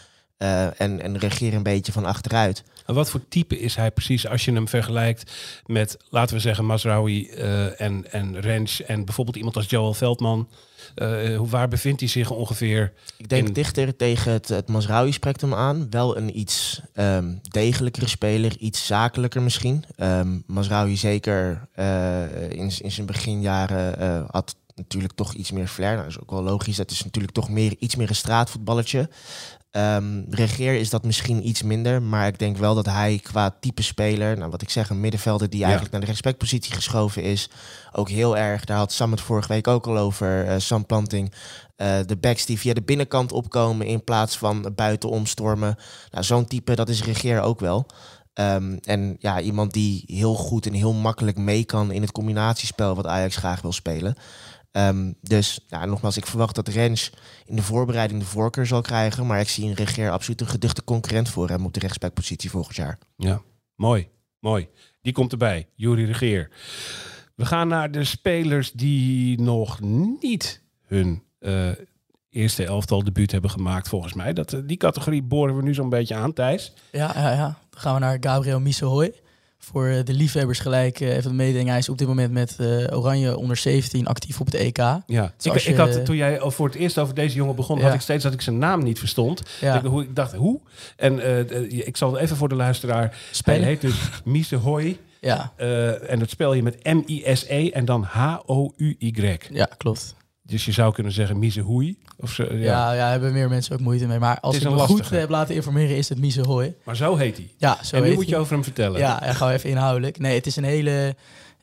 eh, en, en regeer een beetje van achteruit. En wat voor type is hij precies als je hem vergelijkt met, laten we zeggen, Masraoui eh, en, en Rens en bijvoorbeeld iemand als Joel Veldman? Eh, waar bevindt hij zich ongeveer? Ik denk In- dichter tegen het, het Masraoui-spectrum aan. Wel een iets ehm, degelijkere speler, iets zakelijker misschien. Ehm Masraoui zeker in, in zijn beginjaren had natuurlijk toch iets meer flair. Nou, dat is ook wel logisch. Het is natuurlijk toch meer, iets meer een straatvoetballetje. Ehm Regeer is dat misschien iets minder, maar ik denk wel dat hij qua type speler, nou wat ik zeg, een middenvelder die eigenlijk naar de respectpositie geschoven is, ook heel erg. Daar had Sam het vorige week ook al over, eh, Sam Planting. eh, de backs die via de binnenkant opkomen in plaats van buiten omstormen. Nou, zo'n type, dat is Regeer ook wel. Ehm, en ja, iemand die heel goed en heel makkelijk mee kan in het combinatiespel wat Ajax graag wil spelen. Ehm, dus ja, nogmaals, ik verwacht dat Rens in de voorbereiding de voorkeur zal krijgen. Maar ik zie in Regeer absoluut een geduchte concurrent voor hem op de rechtsbackpositie volgend jaar. Ja, mooi, mooi. Die komt erbij, Jury Regeer. We gaan naar de spelers die nog niet hun uh, eerste elftal debuut hebben gemaakt, volgens mij. Dat, die categorie boren we nu zo'n beetje aan, Thijs. Ja, ja, ja. Dan gaan we naar Gabriel Misehoy voor eh, de liefhebbers gelijk uh, even meedingen. Hij is op dit moment met uh, Oranje onder 17 actief op het EK. Ja, dus ik, ik, had toen jij voor het eerst over deze jongen begon, ja. had ik steeds dat ik zijn naam niet verstond. Ja. Ik, hoe, ik dacht, hoe? En uh, ik zal even voor de luisteraar. Spelen. Hij heet dus [LAUGHS] Mise Hoy. Ja. en dat spel je met M-I-S-E en dan H-O-U-Y. Ja, klopt. Dus je zou kunnen zeggen Mise Hoei. Of zo, ja. ja, ja, hebben meer mensen ook moeite mee. Maar als ik me goed heb laten informeren, is het Mise Hooi. Maar zo heet hij. Ja, zo En nu moet je over hem vertellen. Ja, ja, gewoon even inhoudelijk. Nee, het is een hele,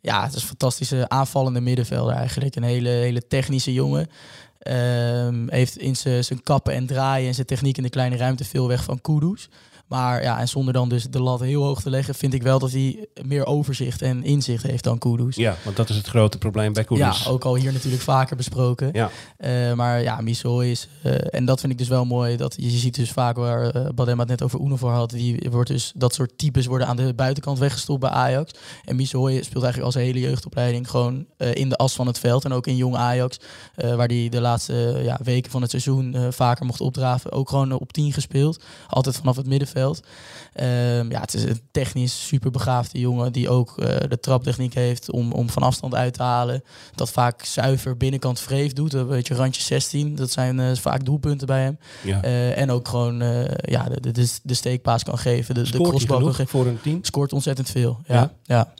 ja, het is een fantastische aanvallende middenvelder eigenlijk. Een hele, hele technische jongen. Um, heeft in zijn kappen en draaien en zijn techniek in de kleine ruimte veel weg van Kudus. Maar ja, en zonder dan dus de lat heel hoog te leggen, vind ik wel dat hij meer overzicht en inzicht heeft dan Kudus. Ja, want dat is het grote probleem bij Kudus. Ja, ook al hier natuurlijk vaker besproken. Ja. Uh, maar ja, Miso is, uh, en dat vind ik dus wel mooi, dat je ziet dus vaak waar uh, Badem het net over Uno voor had, die wordt dus, dat soort types worden aan de buitenkant weggestopt bij Ajax. En Miso speelt eigenlijk als hele jeugdopleiding gewoon in de as van het veld en ook in jong Ajax, waar die de laatste ja, weken van het seizoen vaker mocht opdraven, ook gewoon op 10 gespeeld. Altijd vanaf het middenveld. Um, ja, het is een technisch super begaafde jongen die ook uh, de traptechniek heeft om, om van afstand uit te halen. Dat vaak zuiver binnenkant vreef doet. Een beetje randje 16. Dat zijn uh, vaak doelpunten bij hem. Ja. Uh, en ook gewoon ja, de, de, de steekpaas kan geven. De, Scoort de crossbal kan geven. voor een team? Scoort ontzettend veel. ja. ja. ja.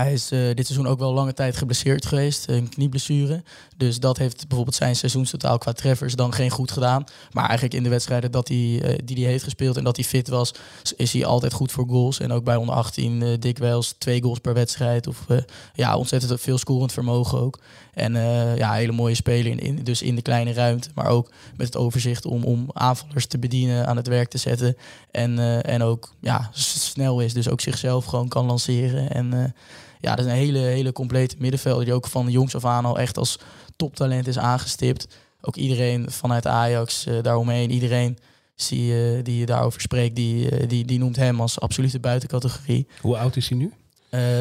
Hij is uh, dit seizoen ook wel lange tijd geblesseerd geweest, een knieblessure. Dus dat heeft bijvoorbeeld zijn seizoenstotaal qua treffers dan geen goed gedaan. Maar eigenlijk in de wedstrijden dat hij, uh, die heeft gespeeld en dat hij fit was, is hij altijd goed voor goals. En ook bij onder 18 uh, dikwijls twee goals per wedstrijd. Of ja, ontzettend veel scorend vermogen ook. En ja, hele mooie speler, in, in, dus in de kleine ruimte. Maar ook met het overzicht om, om aanvallers te bedienen, aan het werk te zetten. En, en ook ja, snel is, dus ook zichzelf gewoon kan lanceren. En ja, dat is een hele, hele complete middenvelder die ook van jongs af aan al echt als toptalent is aangestipt. Ook iedereen vanuit Ajax uh, daaromheen, iedereen zie, uh, die je daarover spreekt, die, uh, die, die noemt hem als absolute buitencategorie. Hoe oud is hij nu?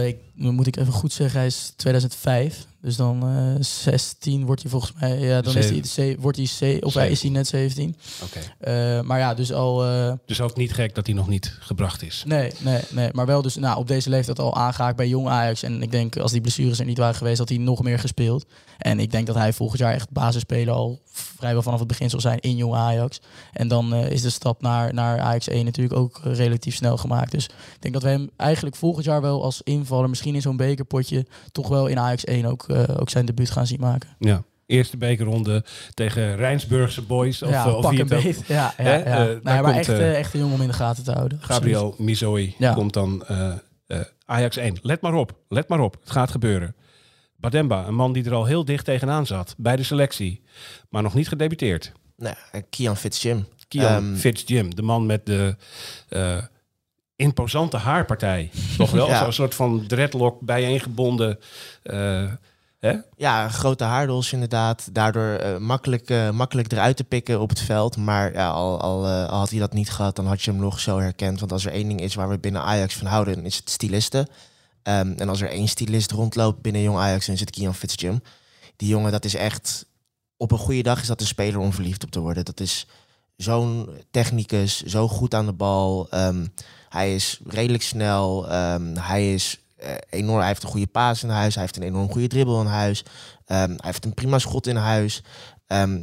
ik, moet ik even goed zeggen, hij is 2005. Dus dan uh, 16 wordt hij volgens mij. Ja, dan is hij, wordt hij C, of hij is hij net 17. Oké. Okay. Uh, maar ja, dus al. Uh, dus ook niet gek dat hij nog niet gebracht is. Nee, nee, nee. Maar wel dus nou, op deze leeftijd al aangehaakt bij jong Ajax. En ik denk als die blessures er niet waren geweest, had hij nog meer gespeeld. En ik denk dat hij volgend jaar echt basisspeler al vrijwel vanaf het begin zal zijn in jong Ajax. En dan uh, is de stap naar, naar Ajax 1 natuurlijk ook relatief snel gemaakt. Dus ik denk dat we hem eigenlijk volgend jaar wel als invaller, misschien in zo'n bekerpotje, toch wel in Ajax 1 ook uh, ook zijn debuut gaan zien maken. Ja. Eerste bekerronde tegen Rijnsburgse boys. Of, ja, of pak een beet. Ja, ja, ja. Uh, nou, maar komt, echt, uh, echt een jongen om in de gaten te houden. Gabriel Mizoi ja. komt dan Ajax 1. Let maar op, let maar op. Het gaat gebeuren. Bademba, een man die er al heel dicht tegenaan zat bij de selectie. Maar nog niet gedebuteerd. Nee, Kian Fitzjim. Kian um, Fitzjim, de man met de imposante haarpartij. [LAUGHS] Toch wel? ja. Zo'n soort van dreadlock bijeengebonden... Uh, hè? Ja, grote haardos inderdaad. Daardoor uh, makkelijk, makkelijk eruit te pikken op het veld. Maar ja, al, al, al, had hij dat niet gehad, dan had je hem nog zo herkend. Want als er één ding is waar we binnen Ajax van houden, is het stylisten. Um, en als er één stylist rondloopt binnen Jong Ajax, dan het Kian. Die jongen, dat is echt... Op een goede dag is dat een speler om verliefd op te worden. Dat is zo'n technicus, zo goed aan de bal... Um, hij is redelijk snel. Um, hij is uh, enorm. Hij heeft een goede paas in huis. Hij heeft een enorm goede dribbel in huis. Hij heeft een prima schot in huis.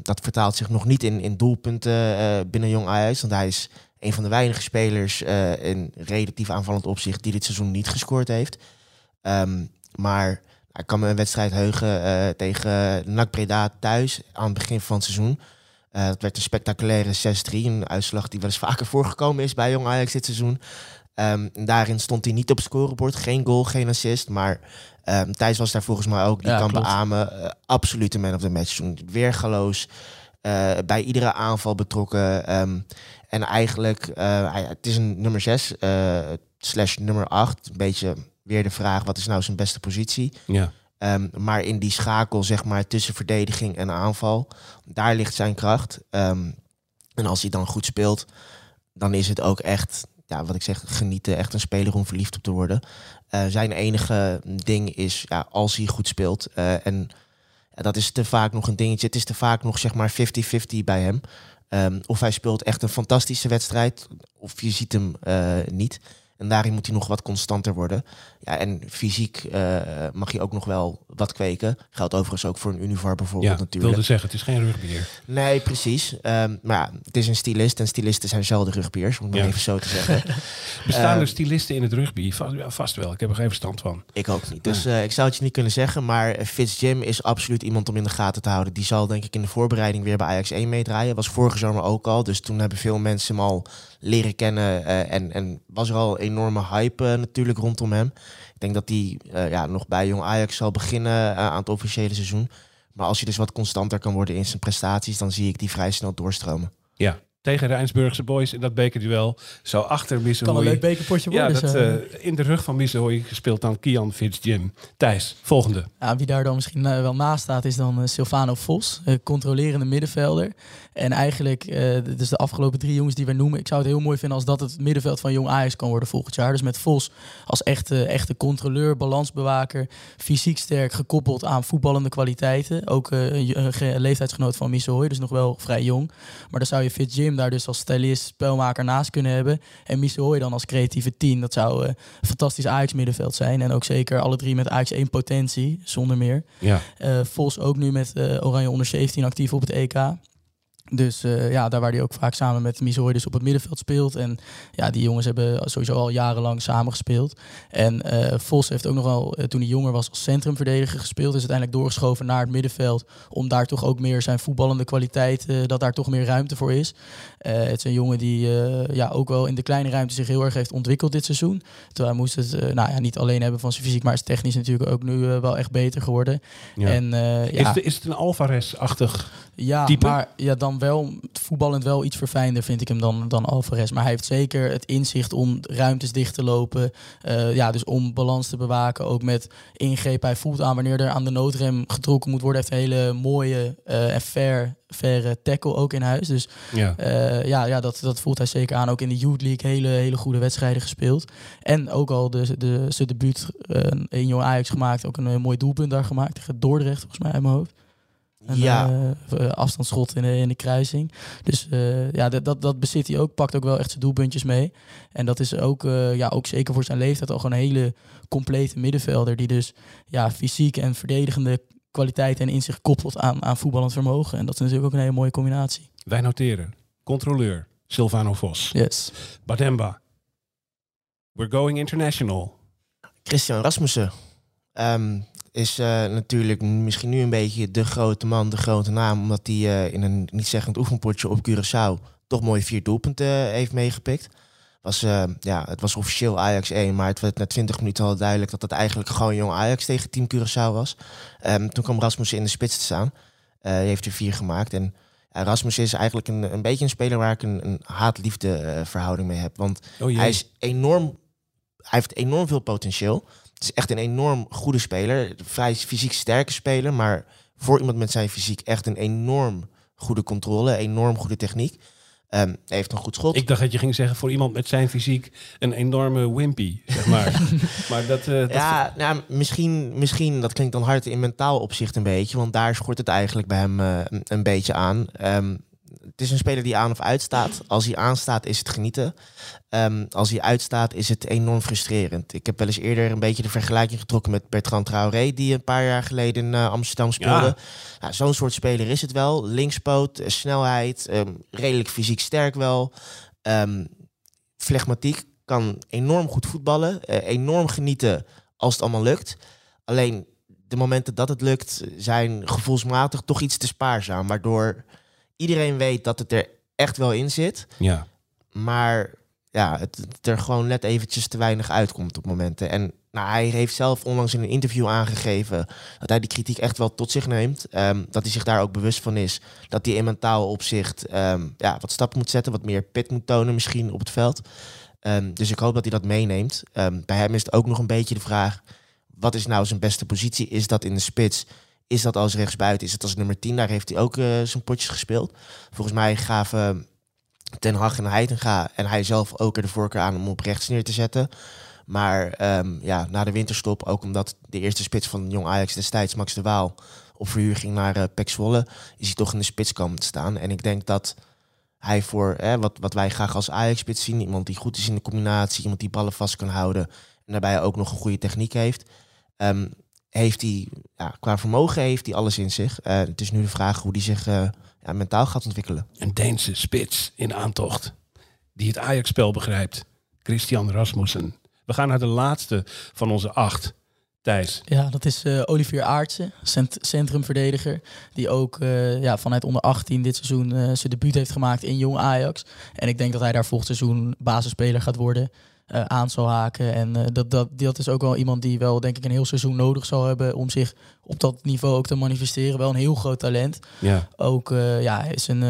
Dat vertaalt zich nog niet in, in doelpunten uh, binnen Jong Ajax. Want hij is een van de weinige spelers uh, in relatief aanvallend opzicht die dit seizoen niet gescoord heeft. Maar hij kan me een wedstrijd heugen tegen NAC Breda thuis aan het begin van het seizoen. Uh, dat werd een spectaculaire 6-3. Een uitslag die wel eens vaker [LAUGHS] voorgekomen is bij Jong Ajax dit seizoen. Um, daarin stond hij niet op het scorebord. Geen goal, geen assist. Maar um, Thijs was daar volgens mij ook. Die ja, kan klopt. beamen. Uh, absoluut een man of the match. Weergaloos. Uh, bij iedere aanval betrokken. Um, en eigenlijk, hij, het is een nummer 6. slash nummer 8. Een beetje weer de vraag, wat is nou zijn beste positie? Ja. Ehm, maar in die schakel, zeg maar, tussen verdediging en aanval, daar ligt zijn kracht. Ehm, en als hij dan goed speelt, dan is het ook echt, ja, wat ik zeg, genieten. Echt een speler om verliefd op te worden. Eh, zijn enige ding is, ja, als hij goed speelt. eh, en ja, dat is te vaak nog een dingetje. Het is te vaak nog, zeg maar, 50-50 bij hem. Ehm, of hij speelt echt een fantastische wedstrijd, of je ziet hem eh, niet. En daarin moet hij nog wat constanter worden. Ja, en fysiek eh, mag je ook nog wel wat kweken. Geldt overigens ook voor een Univar bijvoorbeeld Ja, ik natuurlijk. wilde zeggen, het is geen rugbier. Nee, precies. Ehm, maar ja, het is een stylist en stylisten zijn zelden rugbiers, om het maar even zo te zeggen. [LAUGHS] Bestaan er stylisten in het rugby? Vast, ja, vast wel, ik heb er geen verstand van. Ik ook niet. Dus eh, ik zou het je niet kunnen zeggen. Maar Fitz Jim is absoluut iemand om in de gaten te houden. Die zal denk ik in de voorbereiding weer bij Ajax 1 meedraaien. Was vorige zomer ook al. Dus toen hebben veel mensen hem al leren kennen. eh, en, en was er al enorme hype eh, natuurlijk rondom hem. Ik denk dat hij eh, ja, nog bij Jong Ajax zal beginnen aan het officiële seizoen. Maar als hij dus wat constanter kan worden in zijn prestaties... dan zie ik die vrij snel doorstromen. Ja, tegen Rijnsburgse boys in dat bekerduel. Zo achter Kan een leuk bekerpotje Ja, worden. dat, zo. eh, in de rug van Missehooi gespeeld dan Kian Fitzjim. Thijs, volgende. Ja, wie daar dan misschien wel naast staat, is dan Silvano Vos, eh, controlerende middenvelder. En eigenlijk, eh, dus de afgelopen drie jongens die we noemen, ik zou het heel mooi vinden als dat het middenveld van Jong Ajax kan worden volgend jaar. Dus met Vos als echte, echte controleur, balansbewaker, fysiek sterk, gekoppeld aan voetballende kwaliteiten. Ook eh, een, een ge- leeftijdsgenoot van Missehooi, dus nog wel vrij jong. Maar dan zou je Fit Jim daar dus als stylist, spelmaker naast kunnen hebben. En Missehooi dan als creatieve tien. Dat zou eh, een fantastisch Ajax middenveld zijn. En ook zeker alle drie met Ajax 1 potentie, zonder meer. Ja. Vos ook nu met Oranje onder 17 actief op het EK. Dus eh, ja, daar waar hij ook vaak samen met Misoy dus op het middenveld speelt. En ja, die jongens hebben sowieso al jarenlang samen gespeeld. En eh, Vos heeft ook nog wel, eh, toen hij jonger was, als centrumverdediger gespeeld. Is uiteindelijk doorgeschoven naar het middenveld. Om daar toch ook meer zijn voetballende kwaliteit, dat daar toch meer ruimte voor is. Het is een jongen die ja, ook wel in de kleine ruimte zich heel erg heeft ontwikkeld dit seizoen. Terwijl hij moest het nou ja, niet alleen hebben van zijn fysiek, maar is technisch natuurlijk ook nu wel echt beter geworden. Ja. En, ja, Is, het, is het een Alvarez-achtig? Ja, type? maar ja, dan wel voetballend wel iets verfijnder vind ik hem dan, dan Alvarez. Maar hij heeft zeker het inzicht om ruimtes dicht te lopen. Eh, ja, dus om balans te bewaken. Ook met ingreep. Hij voelt aan wanneer er aan de noodrem getrokken moet worden. Hij heeft een hele mooie eh, en fair, faire tackle ook in huis. Dus Ja. eh, ja, ja dat, dat voelt hij zeker aan. Ook in de Youth League hele, hele goede wedstrijden gespeeld. En ook al de, de, zijn debuut eh, in Jong Ajax gemaakt. Ook een, eh, mooi doelpunt daar gemaakt. Tegen Dordrecht volgens mij uit mijn hoofd. Een Ja. eh, afstandsschot in de, in de kruising. Dus eh, ja, dat, dat, dat bezit hij ook. Pakt ook wel echt zijn doelpuntjes mee. En dat is ook, eh, ja, ook zeker voor zijn leeftijd al gewoon een hele complete middenvelder. Die dus ja, fysiek en verdedigende kwaliteit en inzicht koppelt aan, aan voetballend vermogen. En dat is natuurlijk ook een hele mooie combinatie. Wij noteren. Controleur, Silvano Vos. Yes. Bademba. We're going international. Christian Rasmussen ehm, is eh, natuurlijk misschien nu een beetje de grote man, de grote naam, omdat hij eh, in een niet zeggend oefenpotje op Curaçao toch mooi vier doelpunten eh, heeft meegepikt. Was, ja, het was officieel Ajax 1, maar het werd na 20 minuten al duidelijk dat het eigenlijk gewoon jong Ajax tegen Team Curaçao was. Ehm, toen kwam Rasmussen in de spits te staan. Hij heeft er vier gemaakt. En ja, Rasmussen is eigenlijk een, een beetje een speler waar ik een, een haat-liefde verhouding mee heb. Want Oh hij is enorm. Hij heeft enorm veel potentieel. Het is echt een enorm goede speler. Vrij fysiek sterke speler. Maar voor iemand met zijn fysiek echt een enorm goede controle. Enorm goede techniek. Ehm, heeft een goed schot. Ik dacht dat je ging zeggen voor iemand met zijn fysiek een enorme wimpy, zeg maar. [LAUGHS] maar dat, eh, dat ja, nou, misschien, misschien, dat klinkt dan hard in mentaal opzicht een beetje. Want daar schort het eigenlijk bij hem eh, een, een beetje aan. Ehm, het is een speler die aan of uitstaat. Als hij aanstaat is het genieten. Ehm, als hij uitstaat is het enorm frustrerend. Ik heb wel eens eerder een beetje de vergelijking getrokken met Bertrand Traoré... die een paar jaar geleden in eh, Amsterdam speelde. Ja. Nou, Zo'n soort speler is het wel. Linkspoot, eh, snelheid, ehm, redelijk fysiek sterk wel. Ehm flegmatiek, kan enorm goed voetballen. eh, enorm genieten als het allemaal lukt. Alleen de momenten dat het lukt zijn gevoelsmatig toch iets te spaarzaam. Waardoor iedereen weet dat het er echt wel in zit. ja. Maar ja, het, het er gewoon net eventjes te weinig uitkomt op momenten. En nou, hij heeft zelf onlangs in een interview aangegeven dat hij die kritiek echt wel tot zich neemt. Ehm, dat hij zich daar ook bewust van is. Dat hij in mentaal opzicht ehm, ja, wat stappen moet zetten, wat meer pit moet tonen misschien op het veld. Ehm, dus ik hoop dat hij dat meeneemt. Bij hem is het ook nog een beetje de vraag... wat is nou zijn beste positie? Is dat in de spits? Is dat als rechtsbuiten? Is het als nummer 10? Daar heeft hij ook eh, zijn potjes gespeeld. Volgens mij gaven Ten Hag en Heitinga en hij zelf ook er de voorkeur aan om op rechts neer te zetten. Maar ehm, ja, na de winterstop, ook omdat de eerste spits van Jong Ajax destijds, Max de Waal, op verhuur ging naar uh, Pek Zwolle, is hij toch in de spits komen te staan. En ik denk dat hij voor wat, wat wij graag als Ajax-spits zien, iemand die goed is in de combinatie, iemand die ballen vast kan houden en daarbij ook nog een goede techniek heeft, um, heeft hij, ja, qua vermogen heeft hij alles in zich. Uh, het is nu de vraag hoe hij zich uh, ja, mentaal gaat ontwikkelen. Een Deense spits in aantocht, die het Ajax-spel begrijpt. Christian Rasmussen. We gaan naar de laatste van onze acht. Thijs. Ja, dat is uh, Olivier Aartsen, cent centrumverdediger. Die ook uh, ja, vanuit onder 18 dit seizoen uh, zijn debuut heeft gemaakt in Jong Ajax. En ik denk dat hij daar volgend seizoen basisspeler gaat worden uh, aan zal haken. En uh, dat, dat, dat is ook wel iemand die wel, denk ik, een heel seizoen nodig zal hebben om zich op dat niveau ook te manifesteren. Wel een heel groot talent. Ja. Ook uh, ja, is een,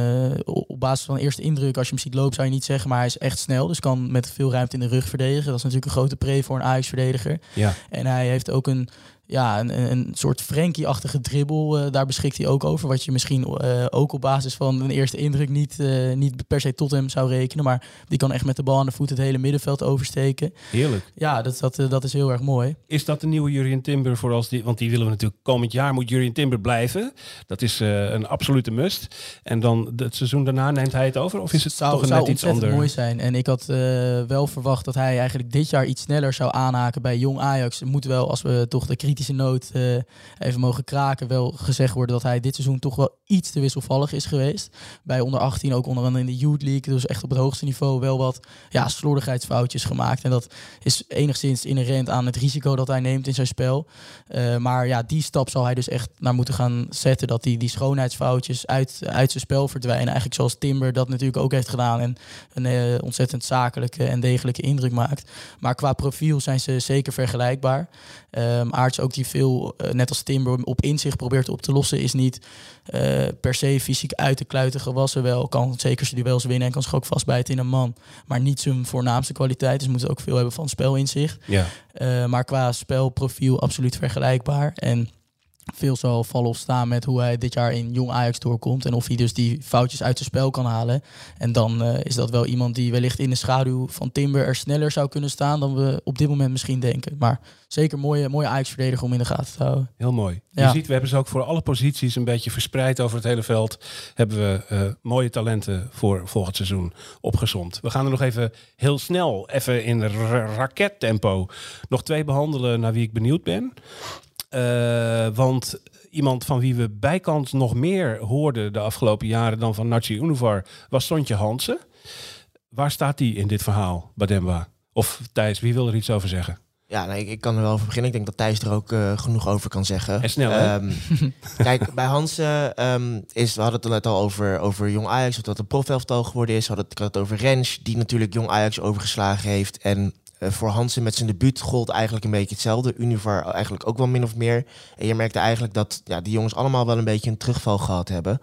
op basis van eerste indruk, als je hem ziet lopen, zou je niet zeggen, maar hij is echt snel. Dus kan met veel ruimte in de rug verdedigen. Dat is natuurlijk een grote pre voor een Ajax-verdediger. Ja. En hij heeft ook een ja, een, een soort Frenkie-achtige dribbel. Uh, daar beschikt hij ook over. Wat je misschien uh, ook op basis van een eerste indruk niet, uh, niet per se tot hem zou rekenen. Maar die kan echt met de bal aan de voet het hele middenveld oversteken. Heerlijk. Ja, dat, dat, dat is heel erg mooi. Is dat de nieuwe Jurien Timber voor als die? Want die willen we natuurlijk komend jaar moet Jurien Timber blijven. Dat is een absolute must. En dan het seizoen daarna neemt hij het over? Of is het zou, toch zou net iets anders? mooi zijn. En ik had wel verwacht dat hij eigenlijk dit jaar iets sneller zou aanhaken bij Jong Ajax. Moet wel, als we toch de kritische noot uh, even mogen kraken, wel gezegd worden dat hij dit seizoen toch wel iets te wisselvallig is geweest. Bij onder 18, ook onder andere in de Youth League, dus echt op het hoogste niveau wel wat ja, slordigheidsfoutjes gemaakt. En dat is enigszins inherent aan het risico dat hij neemt in zijn spel. Uh, maar ja, die stap zal hij dus echt naar moeten gaan zetten, dat die, die schoonheidsfoutjes uit, uit zijn spel verdwijnen. Eigenlijk zoals Timber dat natuurlijk ook heeft gedaan en een uh, ontzettend zakelijke en degelijke indruk maakt. Maar qua profiel zijn ze zeker vergelijkbaar. Um, Aarts ook die veel, uh, net als Timber, op inzicht probeert op te lossen, is niet uh, per se fysiek uit te kluiten gewassen. Wel kan zeker zijn duels winnen en kan zich ook vastbijten in een man. Maar niet zijn voornaamste kwaliteit. Dus moet ook veel hebben van spelinzicht. Ja. Uh, maar qua spelprofiel absoluut vergelijkbaar. En veel zal vallen of staan met hoe hij dit jaar in jong Ajax doorkomt. En of hij dus die foutjes uit zijn spel kan halen. En dan uh, is dat wel iemand die wellicht in de schaduw van Timber er sneller zou kunnen staan dan we op dit moment misschien denken. Maar zeker mooie, mooie Ajax-verdediger om in de gaten te houden. Heel mooi. Ja. Je ziet, we hebben ze ook voor alle posities een beetje verspreid over het hele veld. Hebben we uh, mooie talenten voor volgend seizoen opgezond. We gaan er nog even heel snel, even in ra rakettempo, nog twee behandelen naar wie ik benieuwd ben. Uh, want iemand van wie we bijkans nog meer hoorden de afgelopen jaren dan van Nachi Univar was Sontje Hansen. Waar staat die in dit verhaal, Bademba? Of Thijs, wie wil er iets over zeggen? Ja, nee, ik, kan er wel over beginnen. Ik denk dat Thijs er ook uh, genoeg over kan zeggen. En snel, um, [LAUGHS] kijk, bij Hansen um, is, we hadden het net al over, over Jong Ajax, of dat een profelftal geworden is. We hadden het, het over Rens, die natuurlijk Jong Ajax overgeslagen heeft. En uh, voor Hansen met zijn debuut gold eigenlijk een beetje hetzelfde. Univar eigenlijk ook wel min of meer. En je merkte eigenlijk dat ja, die jongens allemaal wel een beetje een terugval gehad hebben.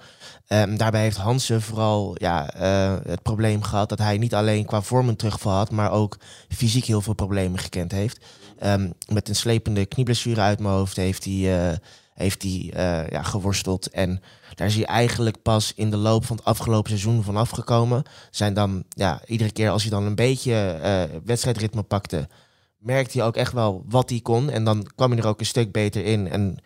Um, daarbij heeft Hansen vooral ja, uh, het probleem gehad dat hij niet alleen qua vorm een terugval had, maar ook fysiek heel veel problemen gekend heeft. Um, met een slepende knieblessure uit mijn hoofd heeft hij, uh, heeft hij ja, geworsteld. En daar is hij eigenlijk pas in de loop van het afgelopen seizoen van afgekomen. Zijn dan, ja, iedere keer als hij dan een beetje uh, wedstrijdritme pakte, merkte hij ook echt wel wat hij kon. En dan kwam hij er ook een stuk beter in. En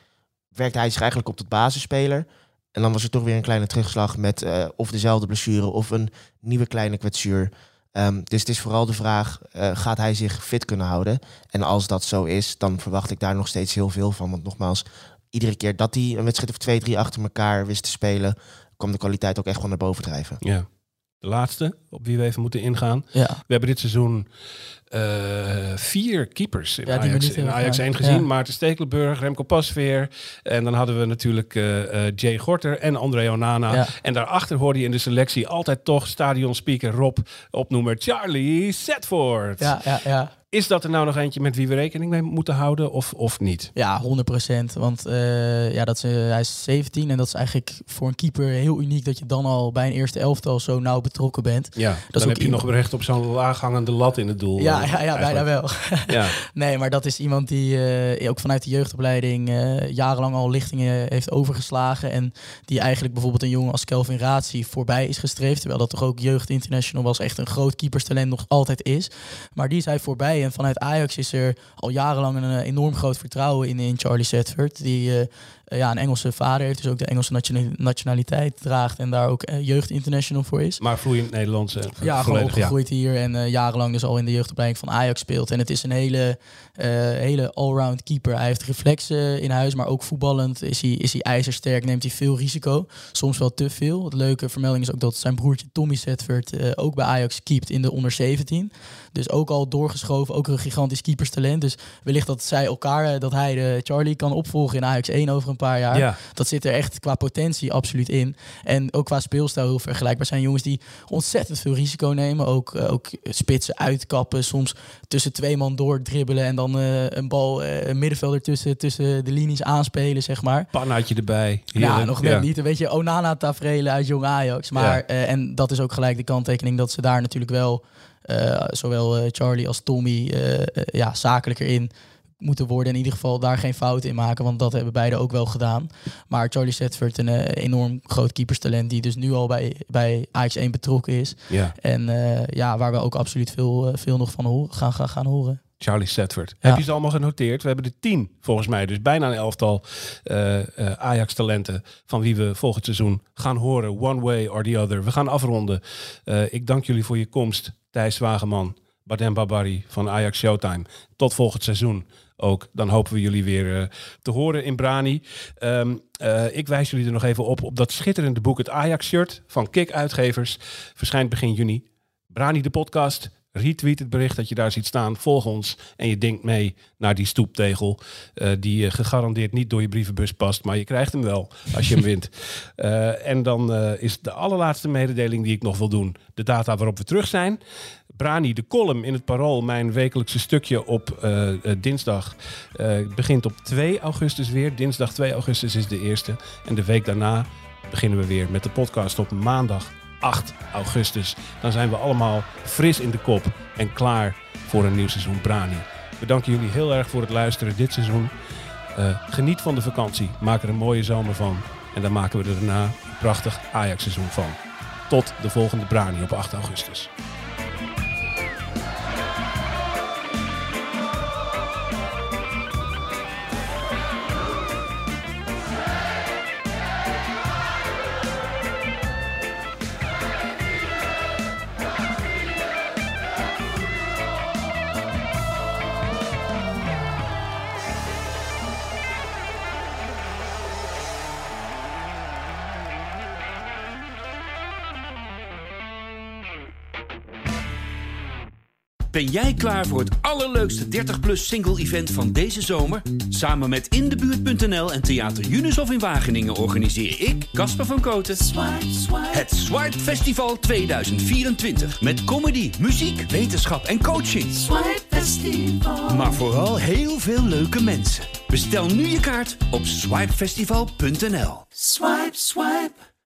werkte hij zich eigenlijk op tot basisspeler. En dan was er toch weer een kleine terugslag met uh, of dezelfde blessure of een nieuwe kleine kwetsuur. Um, dus het is vooral de vraag, uh, gaat hij zich fit kunnen houden? En als dat zo is, dan verwacht ik daar nog steeds heel veel van. Want nogmaals, iedere keer dat hij een wedstrijd of twee, drie achter elkaar wist te spelen, kwam de kwaliteit ook echt wel naar boven drijven. Ja. De laatste, op wie we even moeten ingaan. Ja. We hebben dit seizoen uh, vier keepers in Ja, Ajax, niet in hebben Ajax gedaan. 1 gezien. Ja. Maarten Stekelenburg, Remco Pasveer. En dan hadden we natuurlijk eh, eh, Jay Gorter en André Onana. Ja. En daarachter hoorde je in de selectie altijd toch stadionspeaker Rob opnoemen Charlie Setford. Ja, ja, ja. Is dat er nou nog eentje met wie we rekening mee moeten houden of, of niet? Ja, 100%. Want uh, ja, dat is, uh, hij is 17 en dat is eigenlijk voor een keeper heel uniek dat je dan al bij een eerste elftal zo nauw betrokken bent. Ja, dat dan heb je nog recht op zo'n laaghangende lat in het doel. Ja, ja, ja bijna wel. [LAUGHS] ja. nee, maar dat is iemand die uh, ook vanuit de jeugdopleiding jarenlang al lichtingen heeft overgeslagen. En die eigenlijk bijvoorbeeld een jongen als Kelvin Razi voorbij is gestreefd. Terwijl dat toch ook jeugd international was. Echt een groot keeperstalent nog altijd is. Maar die is hij voorbij. En vanuit Ajax is er al jarenlang een enorm groot vertrouwen in, in Charlie Setford. Die ja, een Engelse vader heeft, dus ook de Engelse nationaliteit draagt en daar ook uh, jeugd international voor is. Maar vloeiend Nederlands. Uh, ja, gewoon opgegroeid hier en jarenlang dus al in de jeugdopleiding van Ajax speelt. En het is een hele, hele allround keeper. Hij heeft reflexen in huis, maar ook voetballend is hij, is hij ijzersterk, neemt hij veel risico. Soms wel te veel. Het leuke vermelding is ook dat zijn broertje Tommy Setford ook bij Ajax keept in de onder 17. Dus ook al doorgeschoven, ook een gigantisch keeperstalent. Dus wellicht dat zij elkaar, dat hij de Charlie kan opvolgen in Ajax 1 over een paar jaar. Ja. Dat zit er echt qua potentie absoluut in. En ook qua speelstijl heel vergelijkbaar zijn jongens die ontzettend veel risico nemen. Ook, uh, ook spitsen uitkappen, soms tussen twee man door dribbelen en dan uh, een bal, uh, een middenvelder tussen, tussen de linies aanspelen, zeg maar. Pannaatje erbij. Ja, nog net niet. Een beetje Onana tafereelen uit jong Ajax. Maar, en dat is ook gelijk de kanttekening dat ze daar natuurlijk wel... zowel Charlie als Tommy ja, zakelijker in moeten worden. In ieder geval daar geen fouten in maken, want dat hebben beide ook wel gedaan. Maar Charlie Setford, een uh, enorm groot keeperstalent, die dus nu al bij, bij Ajax 1 betrokken is. Ja. En uh, ja, waar we ook absoluut veel, uh, veel nog van horen, gaan, gaan, gaan horen. Charlie Setford. Ja. Heb je ze allemaal genoteerd? We hebben er tien, volgens mij. Dus bijna een elftal Ajax-talenten van wie we volgend seizoen gaan horen. One way or the other. We gaan afronden. ik dank jullie voor je komst, Thijs Wageman. Badem Babari van Ajax Showtime. Tot volgend seizoen ook. Dan hopen we jullie weer uh, te horen in Brani. Um, uh, ik wijs jullie er nog even op op dat schitterende boek, het Ajax-shirt van Kik Uitgevers. Verschijnt begin juni. Brani de podcast. Retweet het bericht dat je daar ziet staan. Volg ons en je denkt mee naar die stoeptegel. Uh, die gegarandeerd niet door je brievenbus past. Maar je krijgt hem wel als je hem [LAUGHS] wint. en dan is de allerlaatste mededeling die ik nog wil doen. De data waarop we terug zijn. Brani, de column in het Parool, mijn wekelijkse stukje op uh, dinsdag, uh, begint op 2 augustus weer. Dinsdag 2 augustus is de eerste. En de week daarna beginnen we weer met de podcast op maandag 8 augustus. Dan zijn we allemaal fris in de kop en klaar voor een nieuw seizoen Brani. We danken jullie heel erg voor het luisteren dit seizoen. Geniet van de vakantie, maak er een mooie zomer van. En dan maken we er daarna een prachtig Ajax-seizoen van. Tot de volgende Brani op 8 augustus. Ben jij klaar voor het allerleukste 30-plus single-event van deze zomer? Samen met Indebuurt.nl en Theater Junushof in Wageningen organiseer ik, Casper van Koten, het Swipe Festival 2024. Met comedy, muziek, wetenschap en coaching. Swipe Festival. Maar vooral heel veel leuke mensen. Bestel nu je kaart op swipefestival.nl. Swipe, swipe.